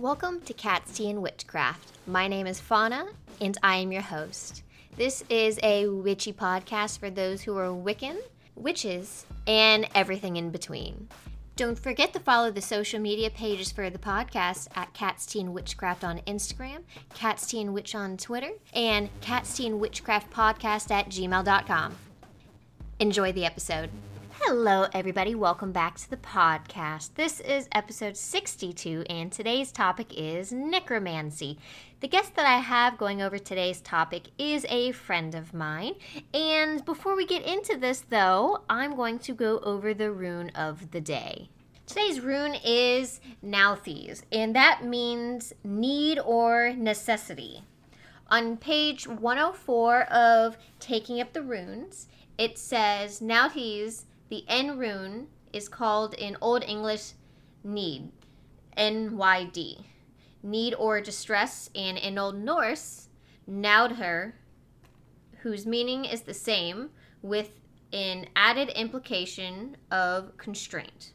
Welcome to Cat's Tea and Witchcraft. My name is Fauna, and I am your host. This is a witchy podcast for those who are Wiccan, witches, and everything in between. Don't forget to follow the social media pages for the podcast at Cat's Tea and Witchcraft on Instagram, Cat's Tea and Witch on Twitter, and Cat's Tea and Witchcraft Podcast at gmail.com. Enjoy the episode. Hello, everybody. Welcome back to the podcast. This is episode 62, and today's topic is necromancy. The guest that I have going over today's topic is a friend of mine. And before we get into this, though, I'm going to go over the rune of the day. Today's rune is Nauthiz, and that means need or necessity. On page 104 of Taking Up the Runes, it says Nauthiz the N rune is called in Old English need, N Y D, need or distress, and in Old Norse, naudher, whose meaning is the same with an added implication of constraint.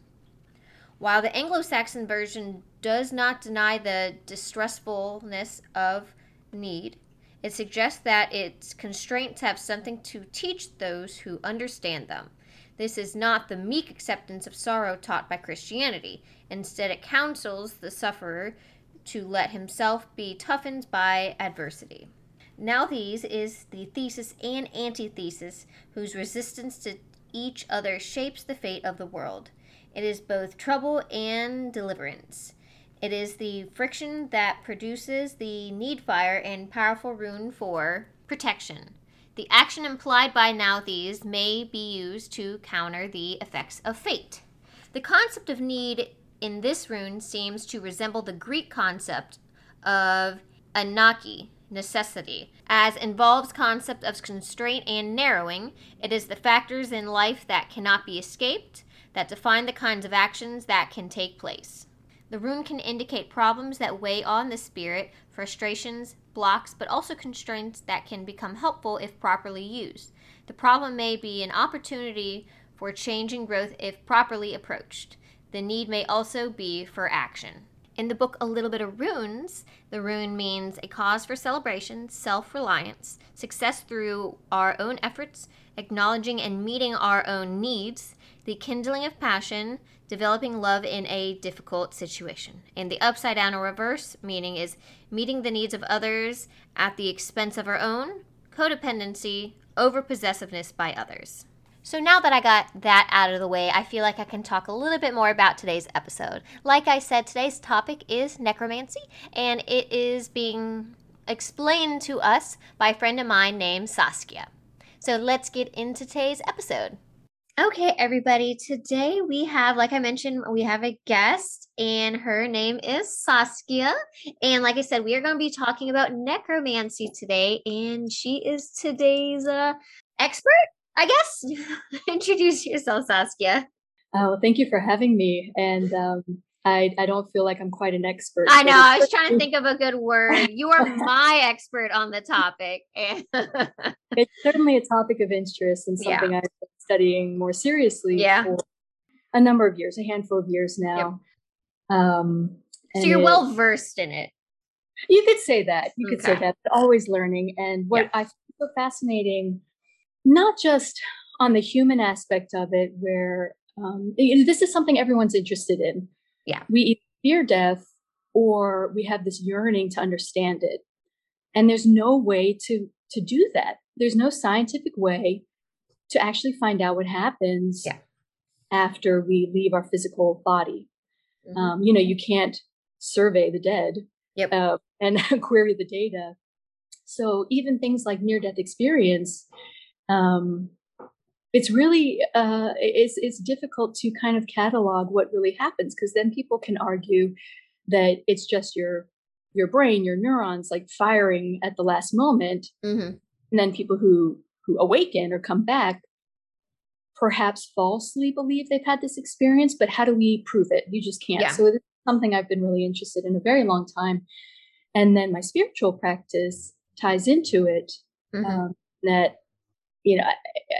While the Anglo Saxon version does not deny the distressfulness of need, it suggests that its constraints have something to teach those who understand them. This is not the meek acceptance of sorrow taught by Christianity. Instead, it counsels the sufferer to let himself be toughened by adversity. Nauthiz is the thesis and antithesis whose resistance to each other shapes the fate of the world. It is both trouble and deliverance. It is the friction that produces the need fire and powerful rune for protection. The action implied by Nauthiz may be used to counter the effects of fate. The concept of need in this rune seems to resemble the Greek concept of Ananke, necessity, as involves concept of constraint and narrowing. It is the factors in life that cannot be escaped that define the kinds of actions that can take place. The rune can indicate problems that weigh on the spirit, frustrations, blocks, but also constraints that can become helpful if properly used. The problem may be an opportunity for change and growth if properly approached. The need may also be for action. In the book A Little Bit of Runes, the rune means a cause for celebration, self reliance, success through our own efforts, acknowledging and meeting our own needs, the kindling of passion, developing love in a difficult situation. And the upside down or reverse meaning is meeting the needs of others at the expense of our own, codependency, over possessiveness by others. So now that I got that out of the way, I feel like I can talk a little bit more about today's episode. Like I said, today's topic is necromancy, and it is being explained to us by a friend of mine named Saskia. So let's get into today's episode. Okay, everybody. Today we have, like I mentioned, we have a guest, and her name is Saskia. And like I said, we are going to be talking about necromancy today, and she is today's uh, expert I guess introduce yourself, Saskia. Oh, thank you for having me. And um, I, I don't feel like I'm quite an expert. I know. I was trying to think of a good word. You are my expert on the topic. it's certainly a topic of interest and something yeah. I've been studying more seriously yeah. for a number of years, a handful of years now. Yep. Um, so you're it, well versed in it. You could say that. You okay. could say that. But always learning. And what I find so fascinating not just on the human aspect of it, where um, this is something everyone's interested in. Yeah. We fear death or we have this yearning to understand it. And there's no way to, to do that. There's no scientific way to actually find out what happens yeah. after we leave our physical body. Mm-hmm. Um, you know, you can't survey the dead yep. uh, and query the data. So even things like near death experience um, it's really uh, it's it's difficult to kind of catalog what really happens because then people can argue that it's just your your brain, your neurons like firing at the last moment, mm-hmm. and then people who who awaken or come back perhaps falsely believe they've had this experience, but how do we prove it? You just can't. Yeah. So it's something I've been really interested in a very long time, and then my spiritual practice ties into it. Mm-hmm. Um, that you know,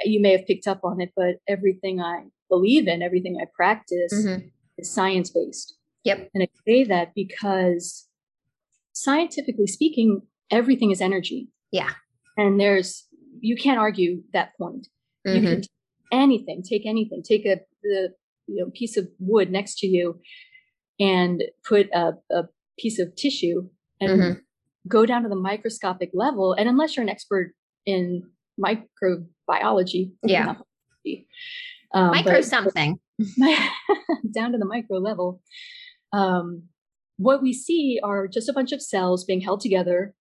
you may have picked up on it, but everything I believe in, everything I practice mm-hmm. is science based. Yep. And I say that because scientifically speaking, everything is energy. Yeah. And there's, you can't argue that point. Mhm. You can take anything, take anything, take a the you know piece of wood next to you and put a, a piece of tissue and Mhm. go down to the microscopic level. And unless you're an expert in microbiology, Yeah. um, Micro something. down to the micro level, um, what we see are just a bunch of cells being held together,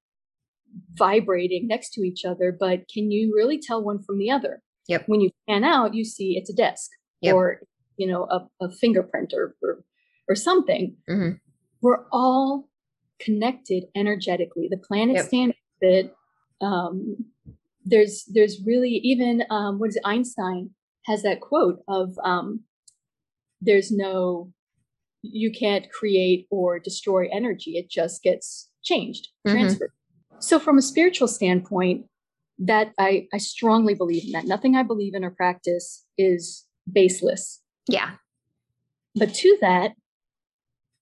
vibrating next to each other. But can you really tell one from the other? Yep. When you pan out, you see it's a desk Yep. or you know a, a fingerprint or, or or something. Mhm. We're all connected energetically. The planet Yep. stands that um, there's there's really even um, what is it? Einstein has that quote of um, there's no you can't create or destroy energy it just gets changed Mhm. transferred so from a spiritual standpoint that I, I strongly believe in that nothing i believe in or practice is baseless Yeah. but to that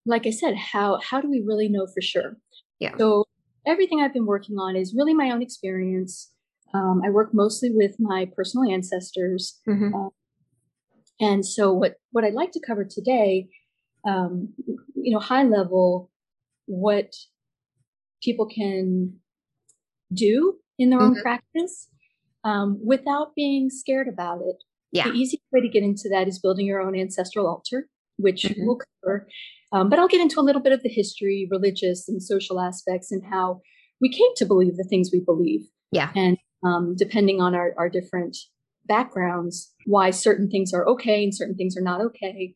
like i said how how do we really know for sure Yeah. so everything i've been working on is really my own experience um, i work mostly with my personal ancestors Mhm. and so what what I'd like to cover today, um, you know, high level, what people can do in their own Mhm. practice um, without being scared about it. Yeah. The easiest way to get into that is building your own ancestral altar, which Mhm. we'll cover. Um, but I'll get into a little bit of the history, religious and social aspects, and how we came to believe the things we believe Yeah. and um, depending on our, our different backgrounds, why certain things are okay and certain things are not okay,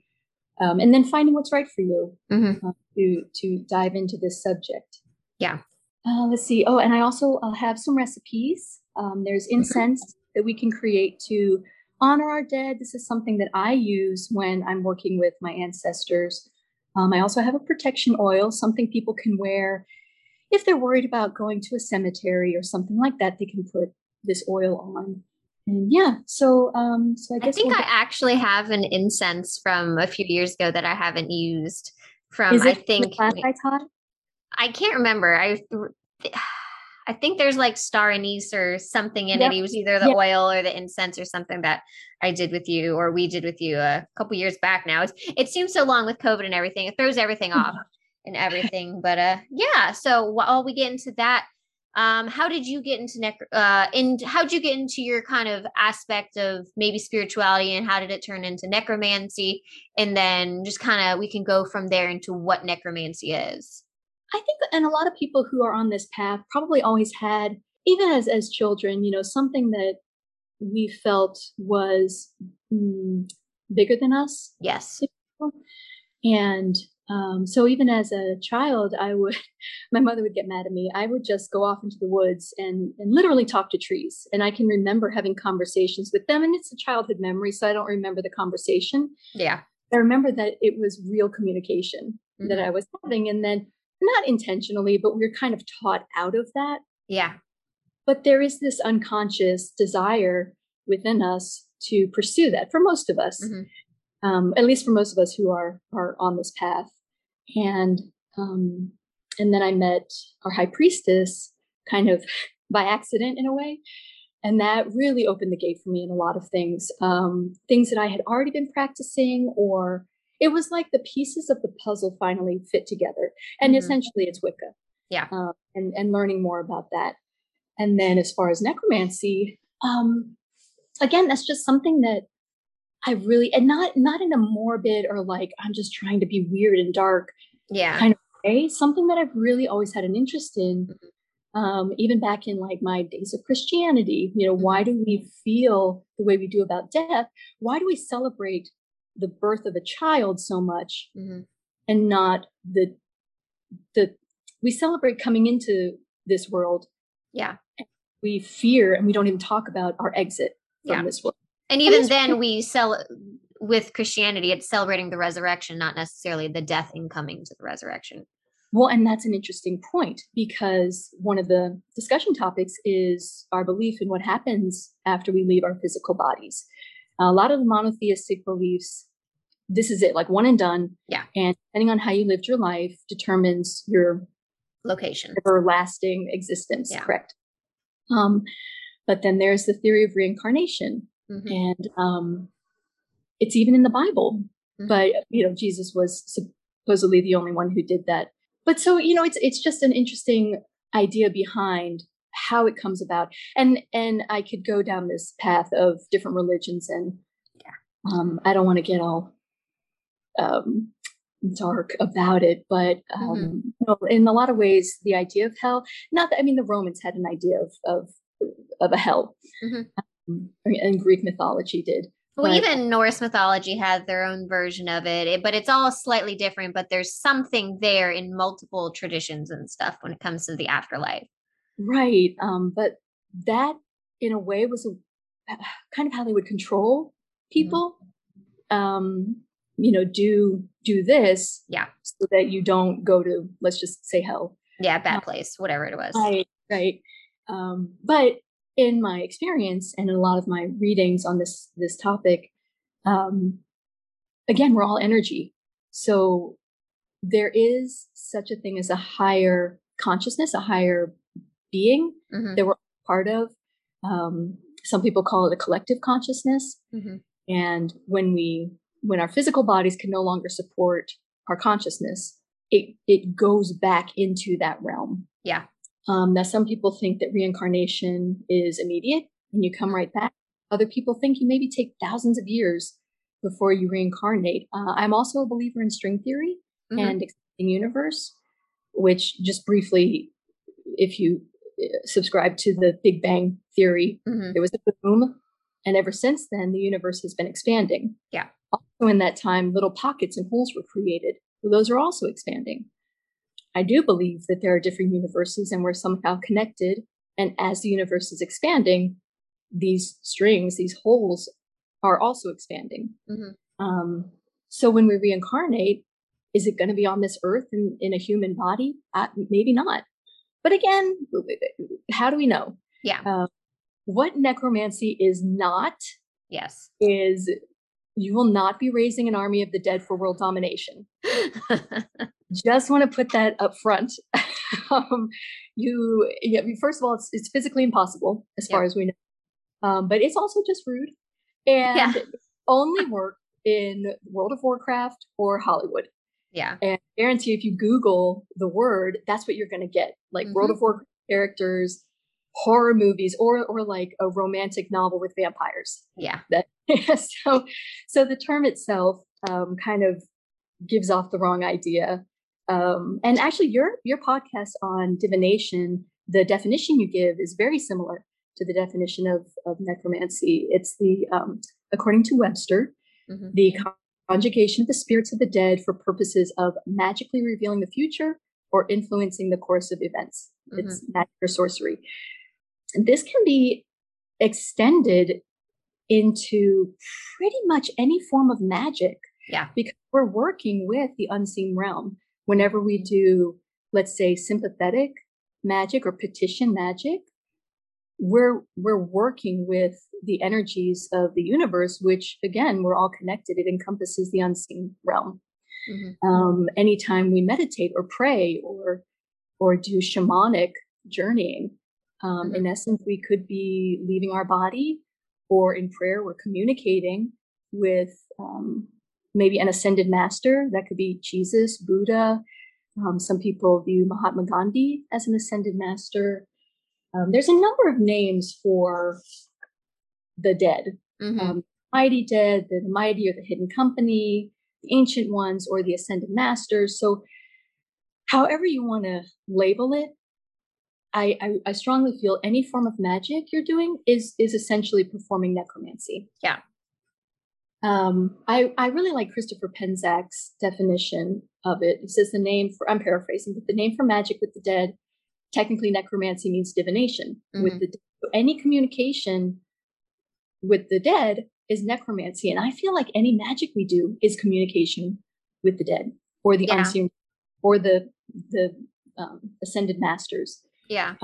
um, and then finding what's right for you Mhm. uh, to to dive into this subject. Yeah. Uh, let's see. Oh, and I also uh, have some recipes. Um, there's Mm-hmm. incense that we can create to honor our dead. This is something that I use when I'm working with my ancestors. Um, I also have a protection oil, something people can wear if they're worried about going to a cemetery or something like that. They can put this oil on. And yeah, so um, so I guess I think we'll I get- actually have an incense from a few years ago that I haven't used. From I think I taught? I can't remember. I I think there's like star anise or something in Yep. it. It was either the Yep. oil or the incense or something that I did with you or we did with you a couple years back now. It's, it seems so long with COVID and everything. It throws everything off and everything. But uh yeah, so while we get into that, um, how did you get into nec- uh and how did you get into your kind of aspect of maybe spirituality and how did it turn into necromancy? And then just kind of we can go from there into what necromancy is. I think, and a lot of people who are on this path probably always had, even as as children, you know, something that we felt was mm, bigger than us. Yes. And um, so, even as a child, I would, my mother would get mad at me. I would just go off into the woods and and literally talk to trees. And I can remember having conversations with them. And it's a childhood memory, so I don't remember the conversation. Yeah. I remember that it was real communication that Mhm. I was having, and then not intentionally, but we're kind of taught out of that. Yeah. But there is this unconscious desire within us to pursue that for most of us, Mhm. um, at least for most of us who are are on this path. And um, and then I met our high priestess, kind of by accident in a way, and that really opened the gate for me in a lot of things, um, things that I had already been practicing, or it was like the pieces of the puzzle finally fit together. And Mhm. essentially, it's Wicca. Yeah. uh, and and learning more about that. And then as far as necromancy, um, again, that's just something that I really and not not in a morbid or like I'm just trying to be weird and dark Yeah. kind of way. Something that I've really always had an interest in, Mhm. um, even back in like my days of Christianity. You know, Mm-hmm. why do we feel the way we do about death? Why do we celebrate the birth of a child so much hmm and not the the we celebrate coming into this world Yeah. we fear and we don't even talk about our exit from Yeah. this world And even then, we sell with Christianity, it's celebrating the resurrection, not necessarily the death in coming to the resurrection. well and that's an interesting point because one of the discussion topics is our belief in what happens after we leave our physical bodies a lot of the monotheistic beliefs this is it, like one and done. Yeah. And depending on how you lived your life determines your Location. everlasting existence. Yeah. Correct. Um, but then there's the theory of reincarnation, Mhm. and um, it's even in the Bible. Mhm. But you know, Jesus was supposedly the only one who did that. But so you know, it's it's just an interesting idea behind how it comes about, and and I could go down this path of different religions, and yeah. um, I don't want to get all um, dark about it, but um, you know, in a lot of ways, the idea of hell. Not that I mean, the Romans had an idea of of of a hell, Mhm. Um, and Greek mythology did. Well, But- even Norse mythology has their own version of it, but it's all slightly different. But there's something there in multiple traditions and stuff when it comes to the afterlife. Right. Um, but that, in a way, was a, kind of how they would control people. Um, you know, do do this, Yeah. so that you don't go to, let's just say, hell. Yeah, bad Uh, place, whatever it was. Right. Right. Um, but in my experience and in a lot of my readings on this this topic, um, again, we're all energy. So there is such a thing as a higher consciousness, a higher being Mhm, that we're part of. Um, some people call it a collective consciousness. mhm. And when we, when our physical bodies can no longer support our consciousness, it it goes back into that realm. Yeah. Um, now, some people think that reincarnation is immediate and you come right back. Other people think you maybe take thousands of years before you reincarnate. Uh, I'm also a believer in string theory Mhm. and expanding universe, which just briefly, if you uh, subscribe to the Big Bang theory, Mhm. there was a boom, and ever since then, the universe has been expanding. Yeah. Also, in that time, little pockets and holes were created. Those are also expanding. I do believe that there are different universes and we're somehow connected. And as the universe is expanding, these strings, these holes, are also expanding. Mhm. Um, so when we reincarnate, is it going to be on this earth in, in a human body? Uh, maybe not. But again, how do we know? Yeah. Uh, what necromancy is not Yes. is you will not be raising an army of the dead for world domination. Just want to put that up front. um, you, yeah, first of all, it's, it's physically impossible as far as we know, um, but it's also just rude and Yeah. only work in World of Warcraft or Hollywood. yeah. And I guarantee if you Google the word, that's what you're going to get. Like World of Warcraft characters, horror movies, or or like a romantic novel with vampires. Yeah. That so so the term itself um, kind of gives off the wrong idea. Um, and actually, your your podcast on divination, the definition you give is very similar to the definition of of necromancy. It's the um, according to Webster, Mhm. the conjugation of the spirits of the dead for purposes of magically revealing the future or influencing the course of events. It's magic or sorcery. And this can be extended into pretty much any form of magic Yeah. because we're working with the unseen realm. Whenever we do, let's say, sympathetic magic or petition magic, we're we're working with the energies of the universe, which again, we're all connected. It encompasses the unseen realm. Mhm. Um, anytime we meditate or pray or or do shamanic journeying, um, in essence, we could be leaving our body, or in prayer, we're communicating with um, maybe an ascended master. That could be Jesus, Buddha. Um, some people view Mahatma Gandhi as an ascended master. Um, there's a number of names for the dead Mhm. um, mighty dead, the mighty or the hidden company, the ancient ones, or the ascended masters. So, however you want to label it, I, I, I strongly feel any form of magic you're doing is is essentially performing necromancy. Yeah. Um, I I really like Christopher Penczak's definition of it. It says the name for I'm paraphrasing, but the name for magic with the dead, technically necromancy means divination with Mhm. the any communication with the dead is necromancy. And I feel like any magic we do is communication with the dead or the Yeah. unseen or the the um, ascended masters, Yeah.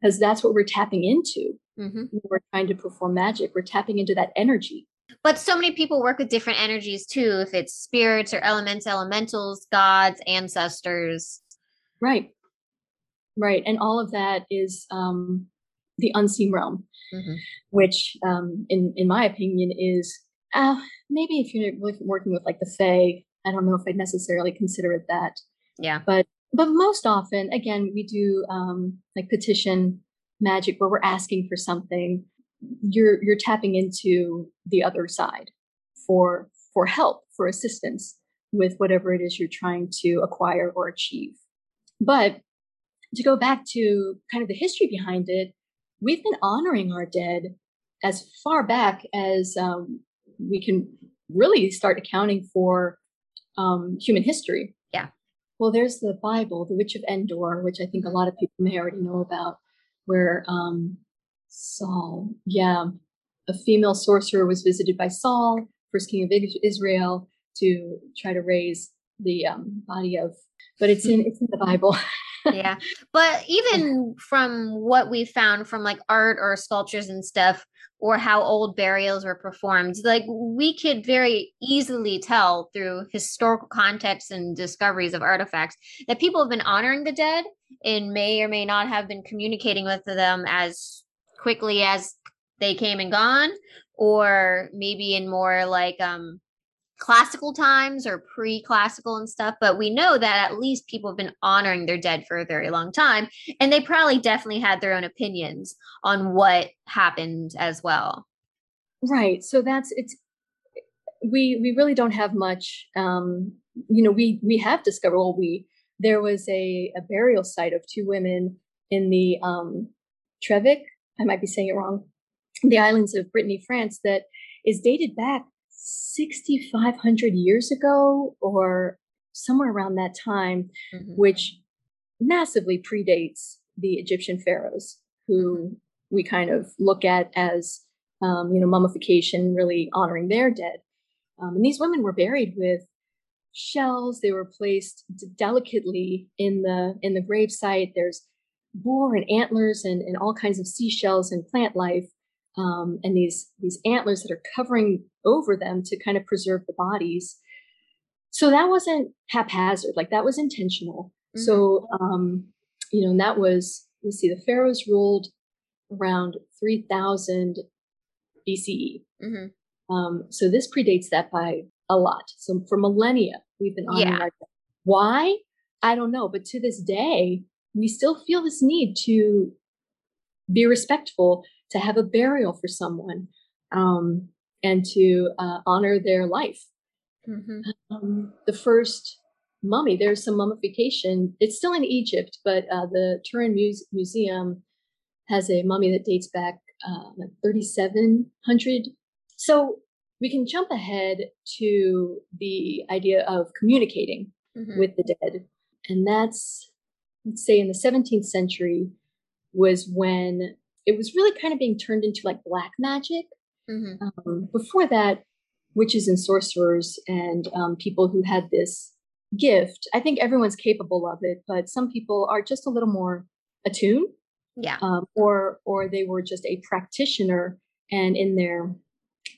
because that's what we're tapping into hmm when we're trying to perform magic. We're tapping into that energy. But so many people work with different energies too, if it's spirits or elements, elementals, gods, ancestors. Right. Right. And all of that is um, the unseen realm, mm-hmm. which, um, in, in my opinion, is uh, maybe if you're working with like the Fae, I don't know if I'd necessarily consider it that. Yeah. But but most often, again, we do um, like petition magic where we're asking for something. You're you're tapping into the other side for for help, for assistance with whatever it is you're trying to acquire or achieve. But to go back to kind of the history behind it, we've been honoring our dead as far back as um, we can really start accounting for um, human history. Yeah. Well, there's the Bible, The Witch of Endor, which I think a lot of people may already know about, where um, Saul, yeah, a female sorcerer was visited by Saul, first king of Israel, to try to raise the um, body of. But it's in it's in the Bible. yeah, but even from what we found from like art or sculptures and stuff, or how old burials were performed. Like we could very easily tell through historical context and discoveries of artifacts that people have been honoring the dead and may or may not have been communicating with them as quickly as they came and gone or maybe in more like um classical times or pre-classical and stuff but we know that at least people have been honoring their dead for a very long time and they probably definitely had their own opinions on what happened as well. Right so that's it's we we really don't have much um you know we we have discovered well we there was a, a burial site of two women in the um Trevic I might be saying it wrong the islands of Brittany France that is dated back 6,500 years ago or somewhere around that time, mm-hmm. which massively predates the Egyptian pharaohs, who mm-hmm. we kind of look at as, um, you know, mummification, really honoring their dead. Um, and these women were buried with shells. They were placed delicately in the in the grave site. There's boar and antlers and, and all kinds of seashells and plant life um, and these these antlers that are covering over them to kind of preserve the bodies. So that wasn't haphazard, like that was intentional. Mm-hmm. So um, you know, and that was let's see, the pharaohs ruled around 3000 BCE. Mm-hmm. Um, so this predates that by a lot. So for millennia, we've been honoring yeah. Why? I don't know, but to this day, we still feel this need to be respectful to have a burial for someone um, and to uh, honor their life. Mm-hmm. Um, the first mummy, there's some mummification. It's still in Egypt, but uh, the Turin Muse- Museum has a mummy that dates back uh, like 3700. So we can jump ahead to the idea of communicating mm-hmm. with the dead. And that's, let's say, in the 17th century was when it was really kind of being turned into like black magic. Mm-hmm. Um, before that, witches and sorcerers and um, people who had this gift, I think everyone's capable of it, but some people are just a little more attuned. Yeah. Um, or or they were just a practitioner, and in their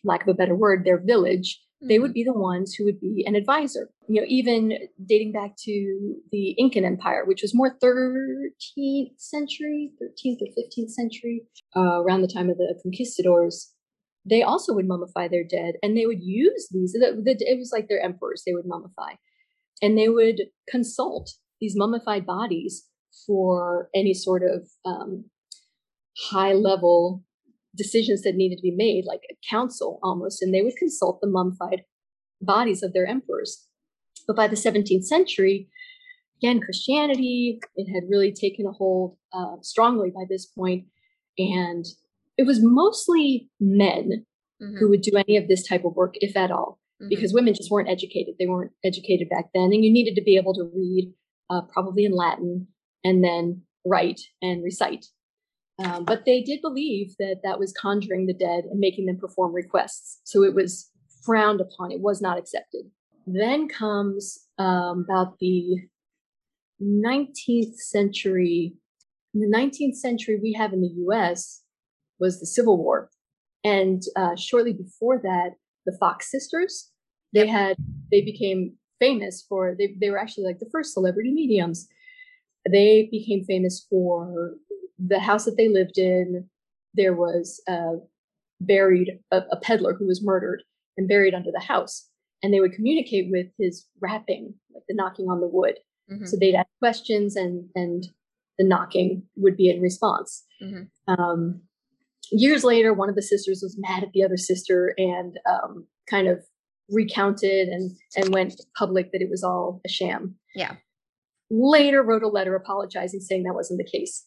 lack of a better word, their village, they would mm-hmm. be the ones who would be an advisor. You know, even dating back to the Incan Empire, which was more 13th century, 13th or 15th century, uh, around the time of the conquistadors, they also would mummify their dead and they would use these. The, the, it was like their emperors, they would mummify. And they would consult these mummified bodies for any sort of um, high level decisions that needed to be made, like a council almost, and they would consult the mummified bodies of their emperors. But by the 17th century, again, Christianity, it had really taken a hold uh, strongly by this point, and it was mostly men mm-hmm. who would do any of this type of work, if at all, mm-hmm. because women just weren't educated. They weren't educated back then, and you needed to be able to read, uh, probably in Latin, and then write and recite. Um, but they did believe that that was conjuring the dead and making them perform requests. So it was frowned upon, it was not accepted. Then comes um, about the 19th century. In the 19th century, we have in the US was the Civil War. And uh, shortly before that, the Fox sisters. They had they became famous for they they were actually like the first celebrity mediums. They became famous for the house that they lived in. There was uh, buried a, a peddler who was murdered and buried under the house, and they would communicate with his rapping, like the knocking on the wood. Mm-hmm. So they'd ask questions, and and the knocking would be in response. Mm-hmm. Um, years later, one of the sisters was mad at the other sister and um, kind of recounted and and went public that it was all a sham. Yeah. Later, wrote a letter apologizing, saying that wasn't the case.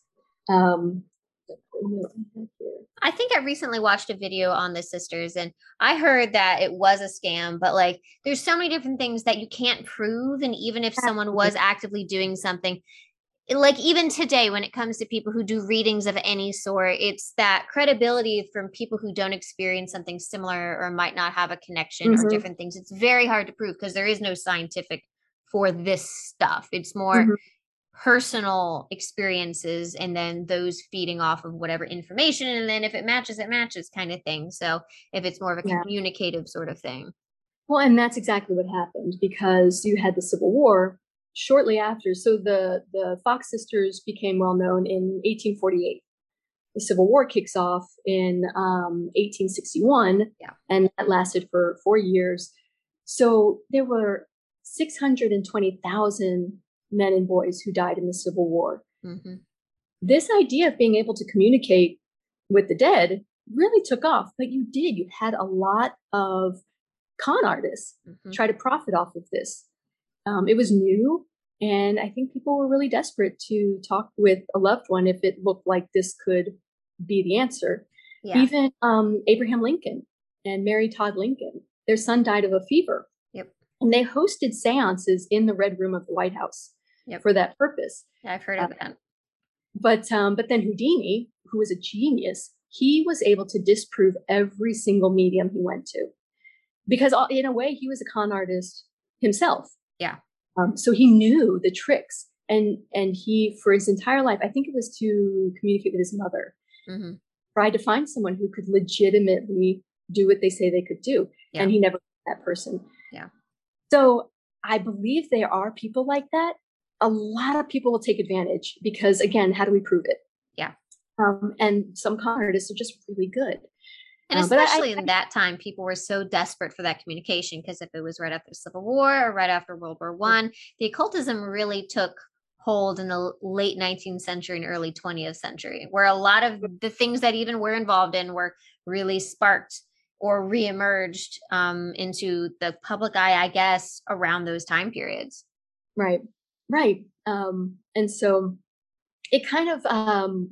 Um, I think I recently watched a video on the sisters and I heard that it was a scam, but like there's so many different things that you can't prove. And even if someone was actively doing something, like even today when it comes to people who do readings of any sort it's that credibility from people who don't experience something similar or might not have a connection mm-hmm. or different things it's very hard to prove because there is no scientific for this stuff it's more mm-hmm. Personal experiences and then those feeding off of whatever information and then if it matches it matches kind of thing so if it's more of a yeah. communicative sort of thing well and that's exactly what happened because you had the civil war shortly after, so the, the Fox sisters became well known in 1848. The Civil War kicks off in um, 1861, yeah. and that lasted for four years. So there were 620,000 men and boys who died in the Civil War. Mm-hmm. This idea of being able to communicate with the dead really took off, but you did. You had a lot of con artists mm-hmm. try to profit off of this. Um, it was new. And I think people were really desperate to talk with a loved one if it looked like this could be the answer. Yeah. Even um, Abraham Lincoln and Mary Todd Lincoln, their son died of a fever. Yep. And they hosted seances in the Red Room of the White House yep. for that purpose. Yeah, I've heard of uh, that. But um, but then Houdini, who was a genius, he was able to disprove every single medium he went to, because uh, in a way he was a con artist himself. Yeah. Um, so he knew the tricks, and and he for his entire life, I think it was to communicate with his mother, mm-hmm. tried to find someone who could legitimately do what they say they could do, yeah. and he never that person. Yeah. So I believe there are people like that. A lot of people will take advantage because, again, how do we prove it? Yeah. Um, and some con artists are just really good. And uh, especially I, in that time, people were so desperate for that communication because if it was right after the Civil War or right after World War One, the occultism really took hold in the late 19th century and early 20th century, where a lot of the things that even we're involved in were really sparked or reemerged um, into the public eye, I guess, around those time periods. Right, right. Um, and so it kind of, um,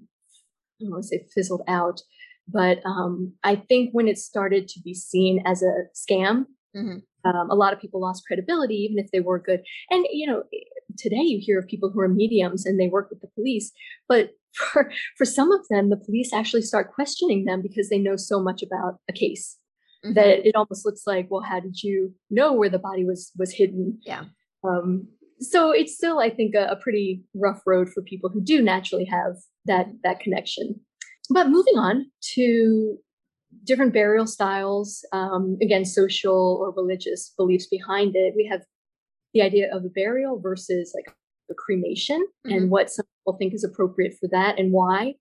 I don't want to say fizzled out, but um, I think when it started to be seen as a scam, mm-hmm. um, a lot of people lost credibility, even if they were good. And you know, today you hear of people who are mediums and they work with the police, but for for some of them, the police actually start questioning them because they know so much about a case mm-hmm. that it almost looks like, well, how did you know where the body was was hidden? Yeah. Um, so it's still, I think, a, a pretty rough road for people who do naturally have that that connection. But moving on to different burial styles, um, again, social or religious beliefs behind it. We have the idea of a burial versus like a cremation mm-hmm. and what some people think is appropriate for that and why.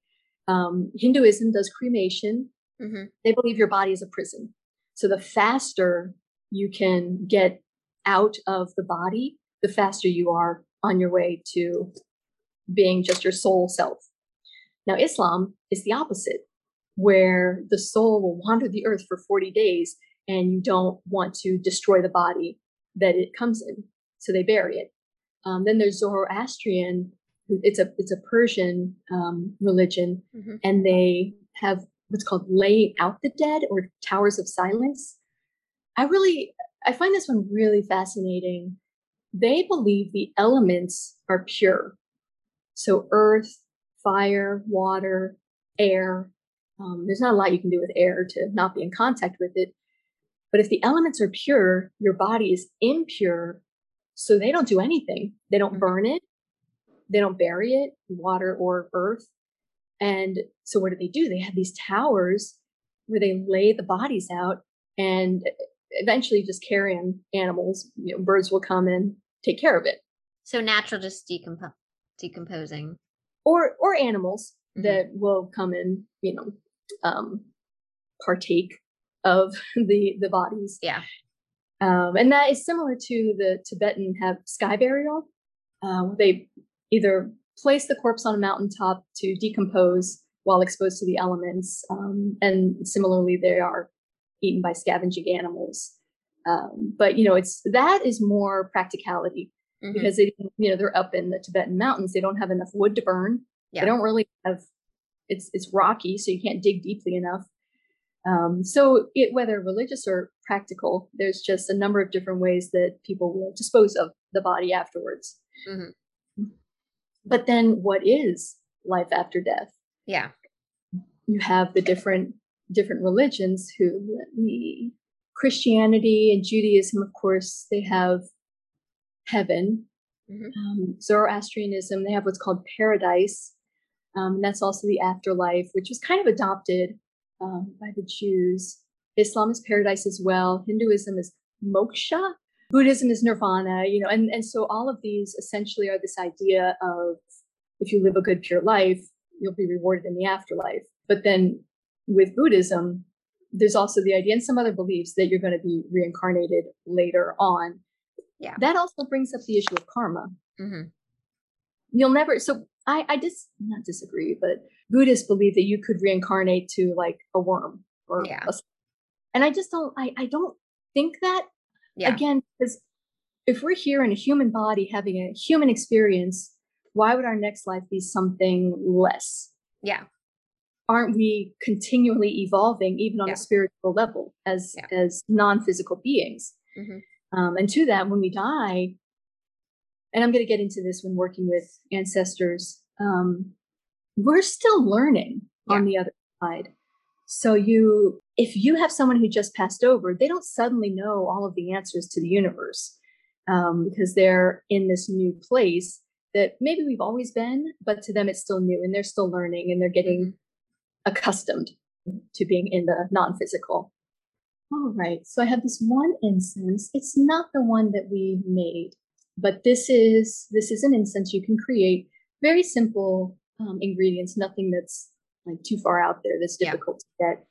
Um, Hinduism does cremation. Mm-hmm. They believe your body is a prison. So the faster you can get out of the body, the faster you are on your way to being just your soul self. Now, Islam is the opposite, where the soul will wander the earth for 40 days and you don't want to destroy the body that it comes in. So they bury it. Um, then there's Zoroastrian, it's a it's a Persian um, religion, mm-hmm. and they have what's called laying out the dead or towers of silence. I really I find this one really fascinating. They believe the elements are pure. So earth, fire, water, air. Um, there's not a lot you can do with air to not be in contact with it. But if the elements are pure, your body is impure. So they don't do anything. They don't mm-hmm. burn it. They don't bury it, water or earth. And so what do they do? They have these towers where they lay the bodies out. And eventually just carrion animals. You know, birds will come and take care of it. So natural, just decomp- decomposing, or or animals Mhm. that will come and you know um, partake of the the bodies. Yeah. Um, and that is similar to the Tibetan have sky burial. Uh, they either place the corpse on a mountaintop to decompose while exposed to the elements, um, and similarly they are eaten by scavenging animals. Um, but you know, it's that is more practicality Mhm. because they, you know they're up in the Tibetan mountains. They don't have enough wood to burn. Yeah. They don't really have. It's it's rocky, so you can't dig deeply enough. Um, so it, whether religious or practical, there's just a number of different ways that people will dispose of the body afterwards. Mhm. But then, what is life after death? yeah, You have the different different religions who the Christianity and Judaism, of course, they have heaven. Mhm. Um, Zoroastrianism, they have what's called paradise. Um, and that's also the afterlife, which was kind of adopted um, by the Jews. Islam is paradise as well. Hinduism is moksha. Buddhism is nirvana. You know, and and so all of these essentially are this idea of if you live a good pure life, you'll be rewarded in the afterlife. But then with Buddhism, there's also the idea and some other beliefs that you're going to be reincarnated later on. Yeah. That also brings up the issue of karma. hmm You'll never, so I, I just not disagree, but Buddhists believe that you could reincarnate to like a worm or Yeah. a, and I just don't, I, I don't think that yeah, again, because if we're here in a human body having a human experience, why would our next life be something less? yeah, aren't we continually evolving even on Yeah. a spiritual level as Yeah. as non-physical beings Mhm. um, and to that when we die and i'm going to get into this when working with ancestors um, we're still learning on the other side so you if you have someone who just passed over they don't suddenly know all of the answers to the universe um, because they're in this new place that maybe we've always been but to them it's still new and they're still learning and they're getting accustomed to being in the non-physical. All right, so I have this one incense. It's not the one that we made, but this is this is an incense you can create. Very simple um, ingredients, nothing that's like too far out there that's Yeah. difficult to get.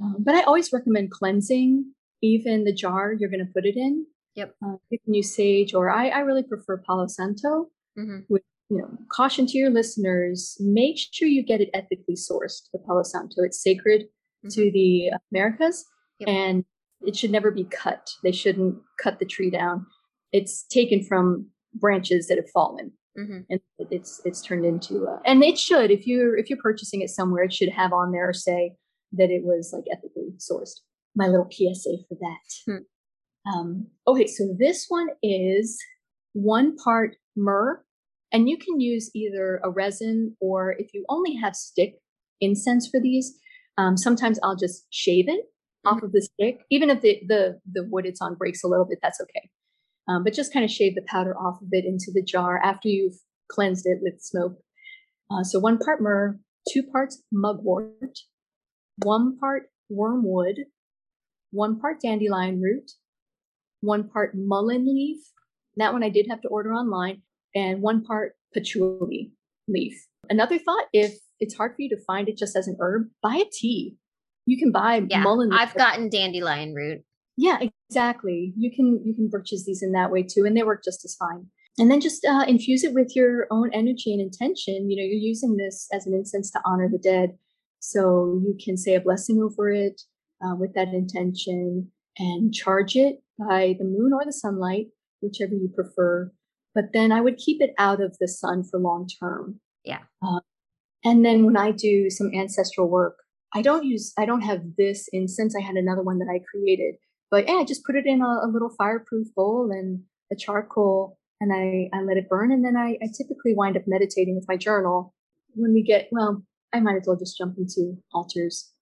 Um, but I always recommend cleansing even the jar you're going to put it in. Yep. Uh, you can use sage, or I, I really prefer Palo Santo hmm you know, caution to your listeners, make sure you get it ethically sourced, the Palo Santo. It's sacred to the Americas Yep. and it should never be cut. They shouldn't cut the tree down. It's taken from branches that have fallen hmm and it's it's turned into uh, and it should if you're if you're purchasing it somewhere it should have on there say that it was like ethically sourced my little psa for that Hmm. um okay so this one is one part myrrh and you can use either a resin or if you only have stick incense for these um, sometimes i'll just shave it off of the stick even if the the the wood it's on breaks a little bit that's okay um, but just kind of shave the powder off of it into the jar after you've cleansed it with smoke. Uh, so one part myrrh, two parts mugwort, one part wormwood, one part dandelion root, one part mullein leaf. That one I did have to order online, and one part patchouli leaf. Another thought: if it's hard for you to find it just as an herb, buy a tea. You can buy Yeah, mullein. I've gotten dandelion root. yeah, exactly. You can you can purchase these in that way too, and they work just as fine. And then just uh, infuse it with your own energy and intention. You know, you're using this as an incense to honor the dead, so you can say a blessing over it uh, with that intention and charge it by the moon or the sunlight, whichever you prefer. But then I would keep it out of the sun for long term. Yeah. Uh, and then when I do some ancestral work, I don't use I don't have this incense. I had another one that I created but yeah, I just put it in a, a little fireproof bowl and a charcoal and I, I let it burn. And then I, I typically wind up meditating with my journal when we get, well, I might as well just jump into altars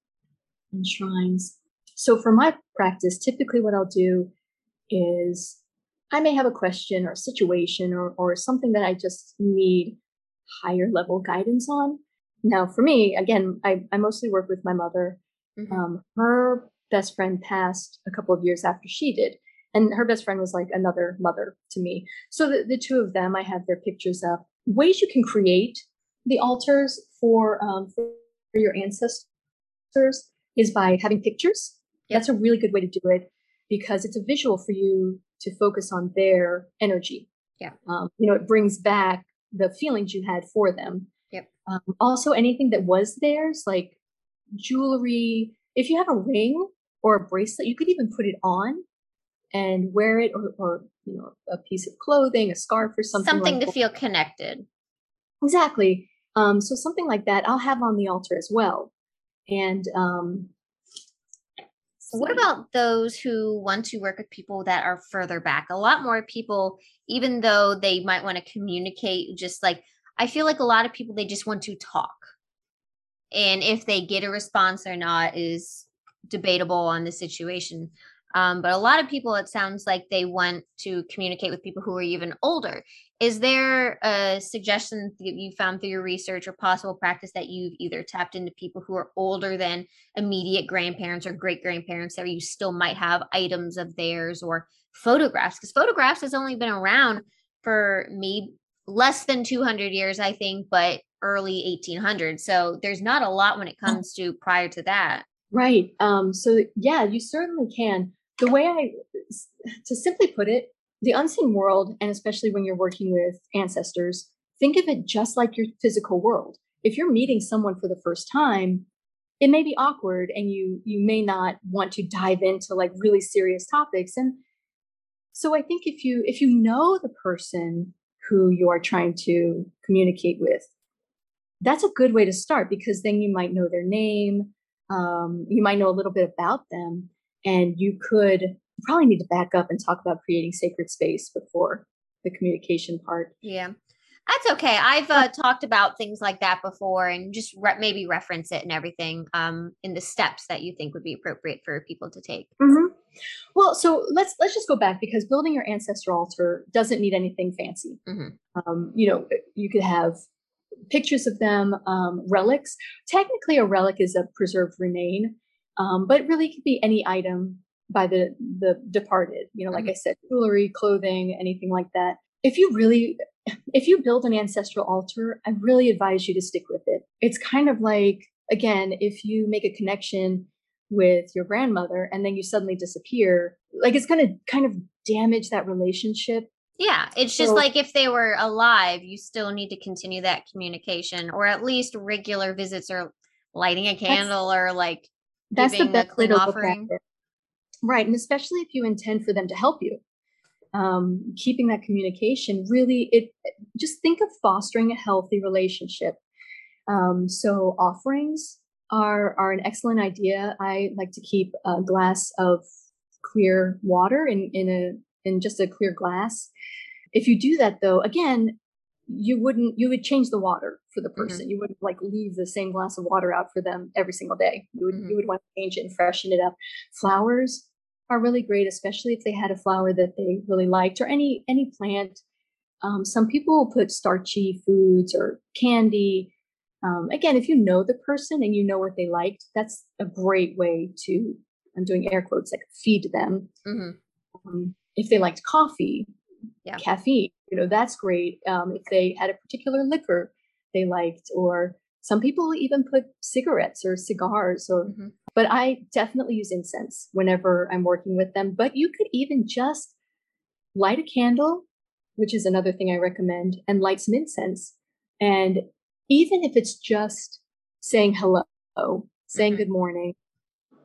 and shrines. So for my practice, typically what I'll do is I may have a question or a situation or, or something that I just need higher level guidance on. Now, for me, again, I, I mostly work with my mother Mhm. um, her best friend passed a couple of years after she did. And her best friend was like another mother to me. So the, the two of them, I have their pictures up. Ways you can create the altars for, um, for your ancestors is by having pictures. Yep. That's a really good way to do it because it's a visual for you to focus on their energy. Yeah. Um, you know, it brings back the feelings you had for them. Yep. Um, also, anything that was theirs, like jewelry. If you have a ring or a bracelet, you could even put it on and wear it, or, or you know, a piece of clothing, a scarf, or something. Something like to that. feel connected. Exactly. Um, so something like that, I'll have on the altar as well. And um, what about those who want to work with people that are further back? A lot more people, even though they might want to communicate, just like I feel like a lot of people, they just want to talk. And if they get a response or not is debatable on the situation. Um, but a lot of people, it sounds like they want to communicate with people who are even older. Is there a suggestion that you found through your research or possible practice that you've either tapped into people who are older than immediate grandparents or great grandparents that you still might have items of theirs or photographs? Because photographs has only been around for maybe less than 200 years, I think, but early 1800s. So there's not a lot when it comes to prior to that. Right. Um, so, yeah, you certainly can the way I, to simply put it, the unseen world, and especially when you're working with ancestors, think of it just like your physical world. If you're meeting someone for the first time, it may be awkward and you you may not want to dive into like really serious topics and so i think if you if you know the person who you are trying to communicate with that's a good way to start because then you might know their name um, you might know a little bit about them and you could probably need to back up and talk about creating sacred space before the communication part. Yeah. That's okay. I've uh, talked about things like that before and just re- maybe reference it and everything um, in the steps that you think would be appropriate for people to take. Mm-hmm. Well, so let's let's just go back because building your ancestor altar doesn't need anything fancy. Mm-hmm. Um, you know, you could have pictures of them, um, relics. Technically, a relic is a preserved remain, um, but really could be any item by the the departed. You know, like mm-hmm. I said, jewelry, clothing, anything like that. If you really, if you build an ancestral altar, I really advise you to stick with it. It's kind of like again, if you make a connection with your grandmother and then you suddenly disappear, like it's going to kind of damage that relationship yeah, it's just so, like if they were alive, you still need to continue that communication or at least regular visits or lighting a candle or like that's the best way to offering. look at it. Right, and especially if you intend for them to help you, um, keeping that communication really it just think of fostering a healthy relationship. Um, so offerings are are an excellent idea. I like to keep a glass of clear water in in a in just a clear glass. If you do that though, again, you wouldn't you would change the water for the mm-hmm. person mm-hmm. you wouldn't like leave the same glass of water out for them every single day you would mm-hmm. you would want to change it and freshen it up flowers are really great especially if they had a flower that they really liked or any any plant um, some people will put starchy foods or candy um, again if you know the person and you know what they liked that's a great way to i'm doing air quotes like feed them mm-hmm. um, if they liked coffee yeah. caffeine you know that's great um, if they had a particular liquor they liked or some people even put cigarettes or cigars or mm-hmm. But i definitely use incense whenever i'm working with them but you could even just light a candle which is another thing i recommend and light some incense and even if it's just saying hello saying mm-hmm. good morning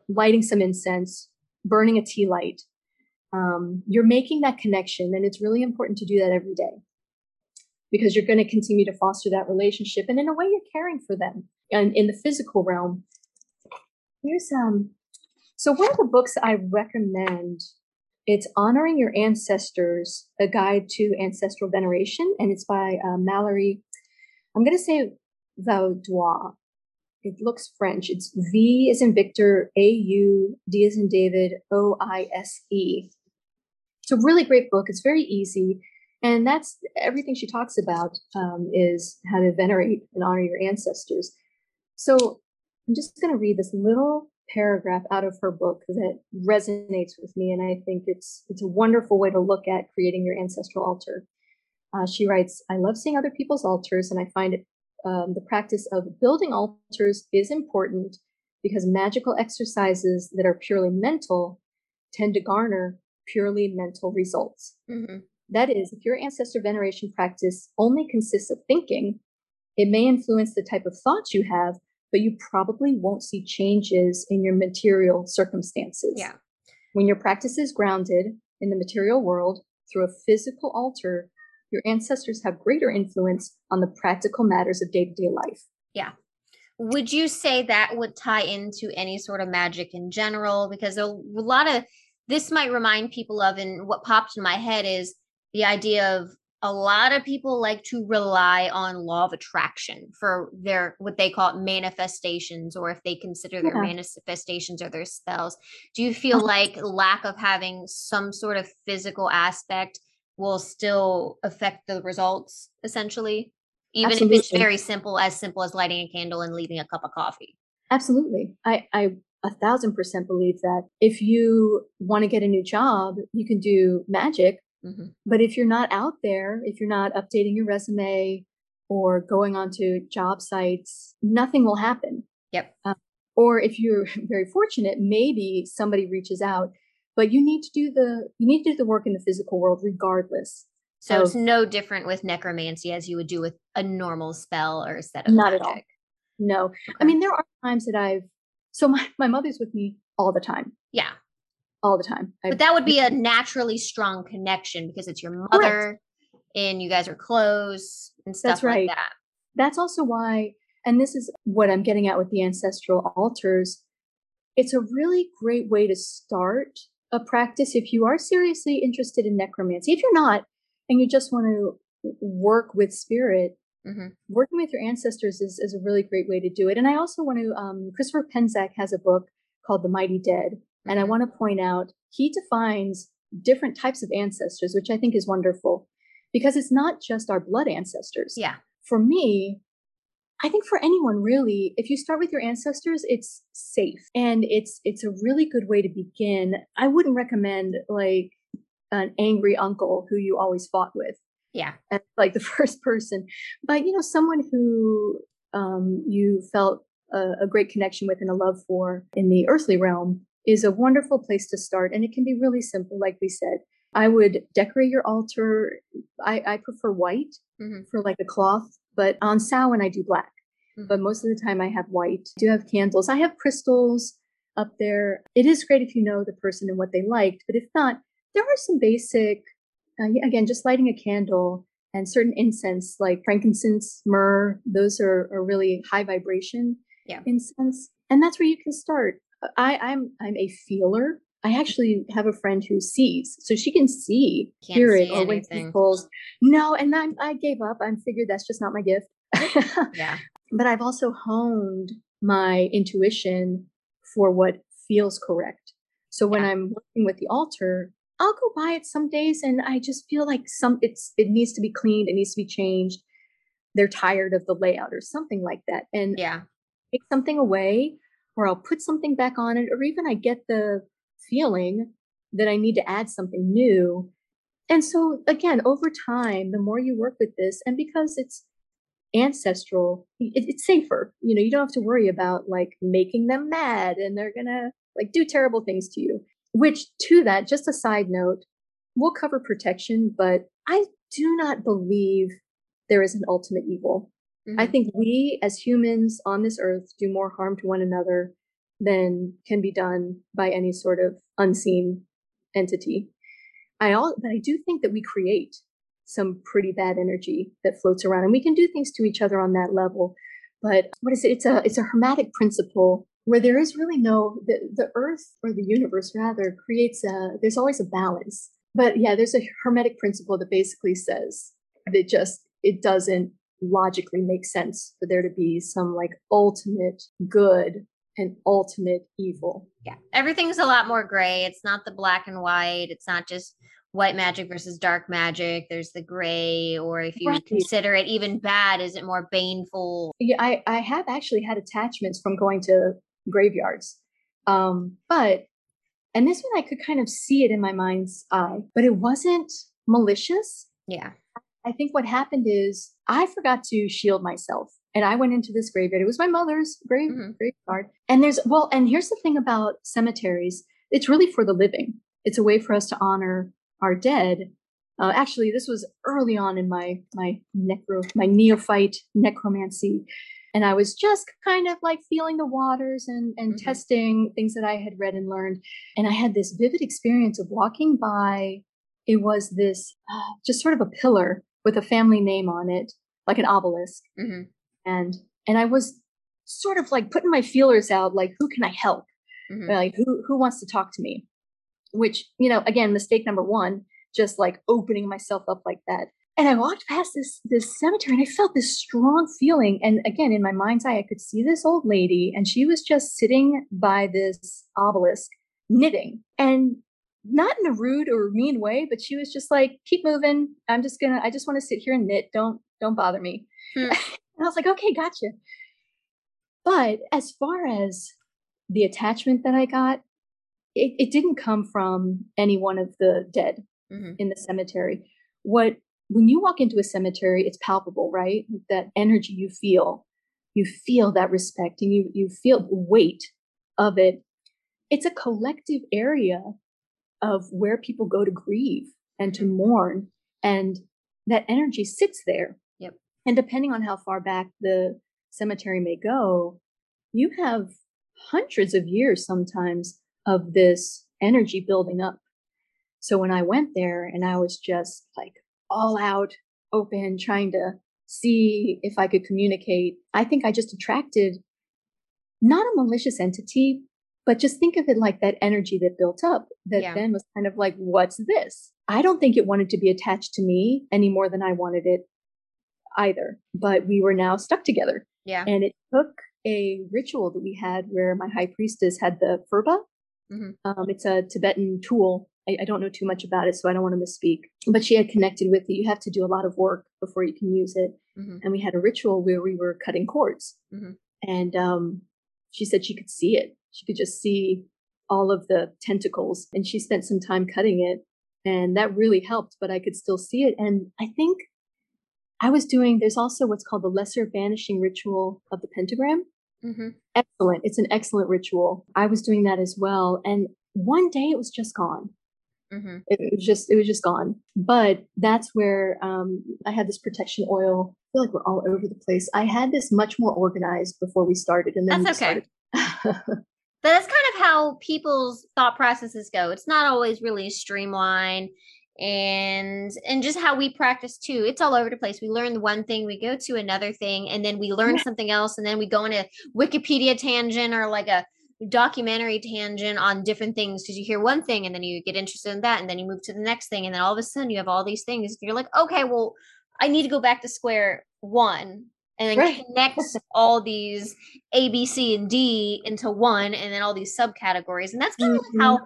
lighting some incense burning a tea light um, you're making that connection and it's really important to do that every day because you're going to continue to foster that relationship and in a way you're caring for them and in the physical realm here's um so one of the books i recommend it's honoring your ancestors a guide to ancestral veneration and it's by uh, Mallorie i'm going to say Vaudoise it looks french it's v is in victor a u d is in david o i s e it's a really great book. It's very easy. And that's everything she talks about um, is how to venerate and honor your ancestors. So I'm just going to read this little paragraph out of her book that resonates with me, and I think it's it's a wonderful way to look at creating your ancestral altar. Uh, she writes, "I love seeing other people's altars, and I find it um, the practice of building altars is important because magical exercises that are purely mental tend to garner purely mental results. Mm-hmm. That is, if your ancestor veneration practice only consists of thinking, it may influence the type of thoughts you have, but you probably won't see changes in your material circumstances. Yeah. When your practice is grounded in the material world through a physical altar, your ancestors have greater influence on the practical matters of day to day life. Yeah. Would you say that would tie into any sort of magic in general? Because a lot of this might remind people of, and what popped in my head is the idea of a lot of people like to rely on law of attraction for their what they call manifestations or if they consider their yeah. manifestations or their spells do you feel uh-huh. like lack of having some sort of physical aspect will still affect the results essentially even Absolutely. if it's very simple as simple as lighting a candle and leaving a cup of coffee Absolutely. I, I a thousand percent believe that if you want to get a new job, you can do magic Mm-hmm. But if you're not out there, if you're not updating your resume or going onto job sites, nothing will happen. Yep. Uh, or if you're very fortunate, maybe somebody reaches out, but you need to do the you need to do the work in the physical world regardless. So, so it's no different with necromancy as you would do with a normal spell or a set of not magic. at all. No, okay. I mean there are times that I've so my my mother's with me all the time. Yeah all the time. But that would be a naturally strong connection because it's your mother and you guys are close and stuff That's right. like that. That's also why, and this is what I'm getting at with the ancestral altars. It's a really great way to start a practice if you are seriously interested in necromancy. If you're not, and you just want to work with spirit, mm-hmm. working with your ancestors is, is a really great way to do it. And I also want to, um, Christopher Penczak has a book called The Mighty Dead. And I mm-hmm. want to point out he defines different types of ancestors, which I think is wonderful because it's not just our blood ancestors. Yeah. For me, I think for anyone really, if you start with your ancestors, it's safe and it's it's a really good way to begin. I wouldn't recommend like an angry uncle who you always fought with. Yeah. As, like the first person, but you know someone who um, you felt a, a great connection with and a love for in the earthly realm is a wonderful place to start. And it can be really simple, like we said. I would decorate your altar. I, I prefer white mm-hmm. for like a cloth, but on Samhain I do black. Mm-hmm. But most of the time I have white. I do have candles. I have crystals up there. It is great if you know the person and what they liked, but if not, there are some basic, uh, again, just lighting a candle and certain incense like frankincense, myrrh. Those are, are really high vibration yeah. incense, and that's where you can start. I, I'm I'm a feeler. I actually have a friend who sees, so she can see, Can't hear see it, or when people's no, and I, I gave up. I figured that's just not my gift. yeah, but I've also honed my intuition for what feels correct. So when yeah. I'm working with the altar, I'll go by it some days, and I just feel like some it's it needs to be cleaned, it needs to be changed. They're tired of the layout or something like that, and yeah, take something away or I'll put something back on it, or even I get the feeling that I need to add something new. And so, again, over time, the more you work with this, and because it's ancestral, it, it's safer. You know, you don't have to worry about like making them mad and they're gonna like do terrible things to you. Which, to that, just a side note, we'll cover protection, but I do not believe there is an ultimate evil. Mm-hmm. I think we as humans on this earth do more harm to one another than can be done by any sort of unseen entity. I all, but I do think that we create some pretty bad energy that floats around and we can do things to each other on that level. But what is it? It's a, it's a hermetic principle where there is really no, the, the earth or the universe rather creates a, there's always a balance. But yeah, there's a hermetic principle that basically says that just, it doesn't logically make sense for there to be some like ultimate good and ultimate evil. Yeah. Everything's a lot more gray. It's not the black and white. It's not just white magic versus dark magic. There's the gray, or if you right. consider it even bad, is it more baneful? Yeah, I, I have actually had attachments from going to graveyards Um, but and this one I could kind of see it in my mind's eye, but it wasn't malicious. Yeah. I think what happened is I forgot to shield myself. And I went into this graveyard. It was my mother's grave Mhm. graveyard. And there's well, and here's the thing about cemeteries. It's really for the living. It's a way for us to honor our dead. Uh, actually, this was early on in my my necro my neophyte necromancy, and I was just kind of like feeling the waters and and Mhm. testing things that I had read and learned. And I had this vivid experience of walking by. It was this uh, just sort of a pillar with a family name on it, like an obelisk, hmm and and I was sort of like putting my feelers out, like who can I help? hmm like who who wants to talk to me? Which you know again mistake number one just like opening myself up like that. And i walked past this this cemetery and i felt this strong feeling. And again in my mind's eye i could see this old lady and she was just sitting by this obelisk knitting. And not in a rude or mean way but she was just like keep moving i'm just gonna i just want to sit here and knit don't don't bother me Hmm. and i was like okay gotcha but as far as the attachment that I got, it, it didn't come from any one of the dead hmm in the cemetery. What when you walk into a cemetery, it's palpable, right? That energy you feel, you feel that respect, and you you feel the weight of it. It's a collective area of where people go to grieve and to mm-hmm. mourn, and that energy sits there. Yep. And depending on how far back the cemetery may go, you have hundreds of years sometimes of this energy building up. So when I went there and I was just like all out, open, trying to see if I could communicate, I think I just attracted not a malicious entity, but just think of it like that energy that built up that Yeah. then was kind of like, what's this? I don't think it wanted to be attached to me any more than I wanted it either. But we were now stuck together. Yeah. And it took a ritual that we had where my high priestess had the phurba. Mhm. Um, it's a Tibetan tool. I, I don't know too much about it, so I don't want to misspeak. But she had connected with it. You have to do a lot of work before you can use it. hmm And we had a ritual where we were cutting cords. Mhm. And um, she said she could see it. She could just see all of the tentacles. And she spent some time cutting it. And that really helped, but I could still see it. And I think I was doing, there's also what's called the lesser banishing ritual of the pentagram. hmm Excellent. It's an excellent ritual. I was doing that as well. And one day it was just gone. hmm It, was just, it was just gone. But that's where um, I had this protection oil. I feel like we're all over the place. I had this much more organized before we started. And then That's we okay. started. But that's kind of how people's thought processes go. It's not always really streamlined and and just how we practice too. It's all over the place. We learn one thing, we go to another thing, and then we learn something else, and then we go on a Wikipedia tangent or like a documentary tangent on different things because you hear one thing and then you get interested in that and then you move to the next thing and then all of a sudden you have all these things you're like okay well i need to go back to square one and then Right. connect all these a b c and d into one and then all these subcategories and that's kind of Mhm. how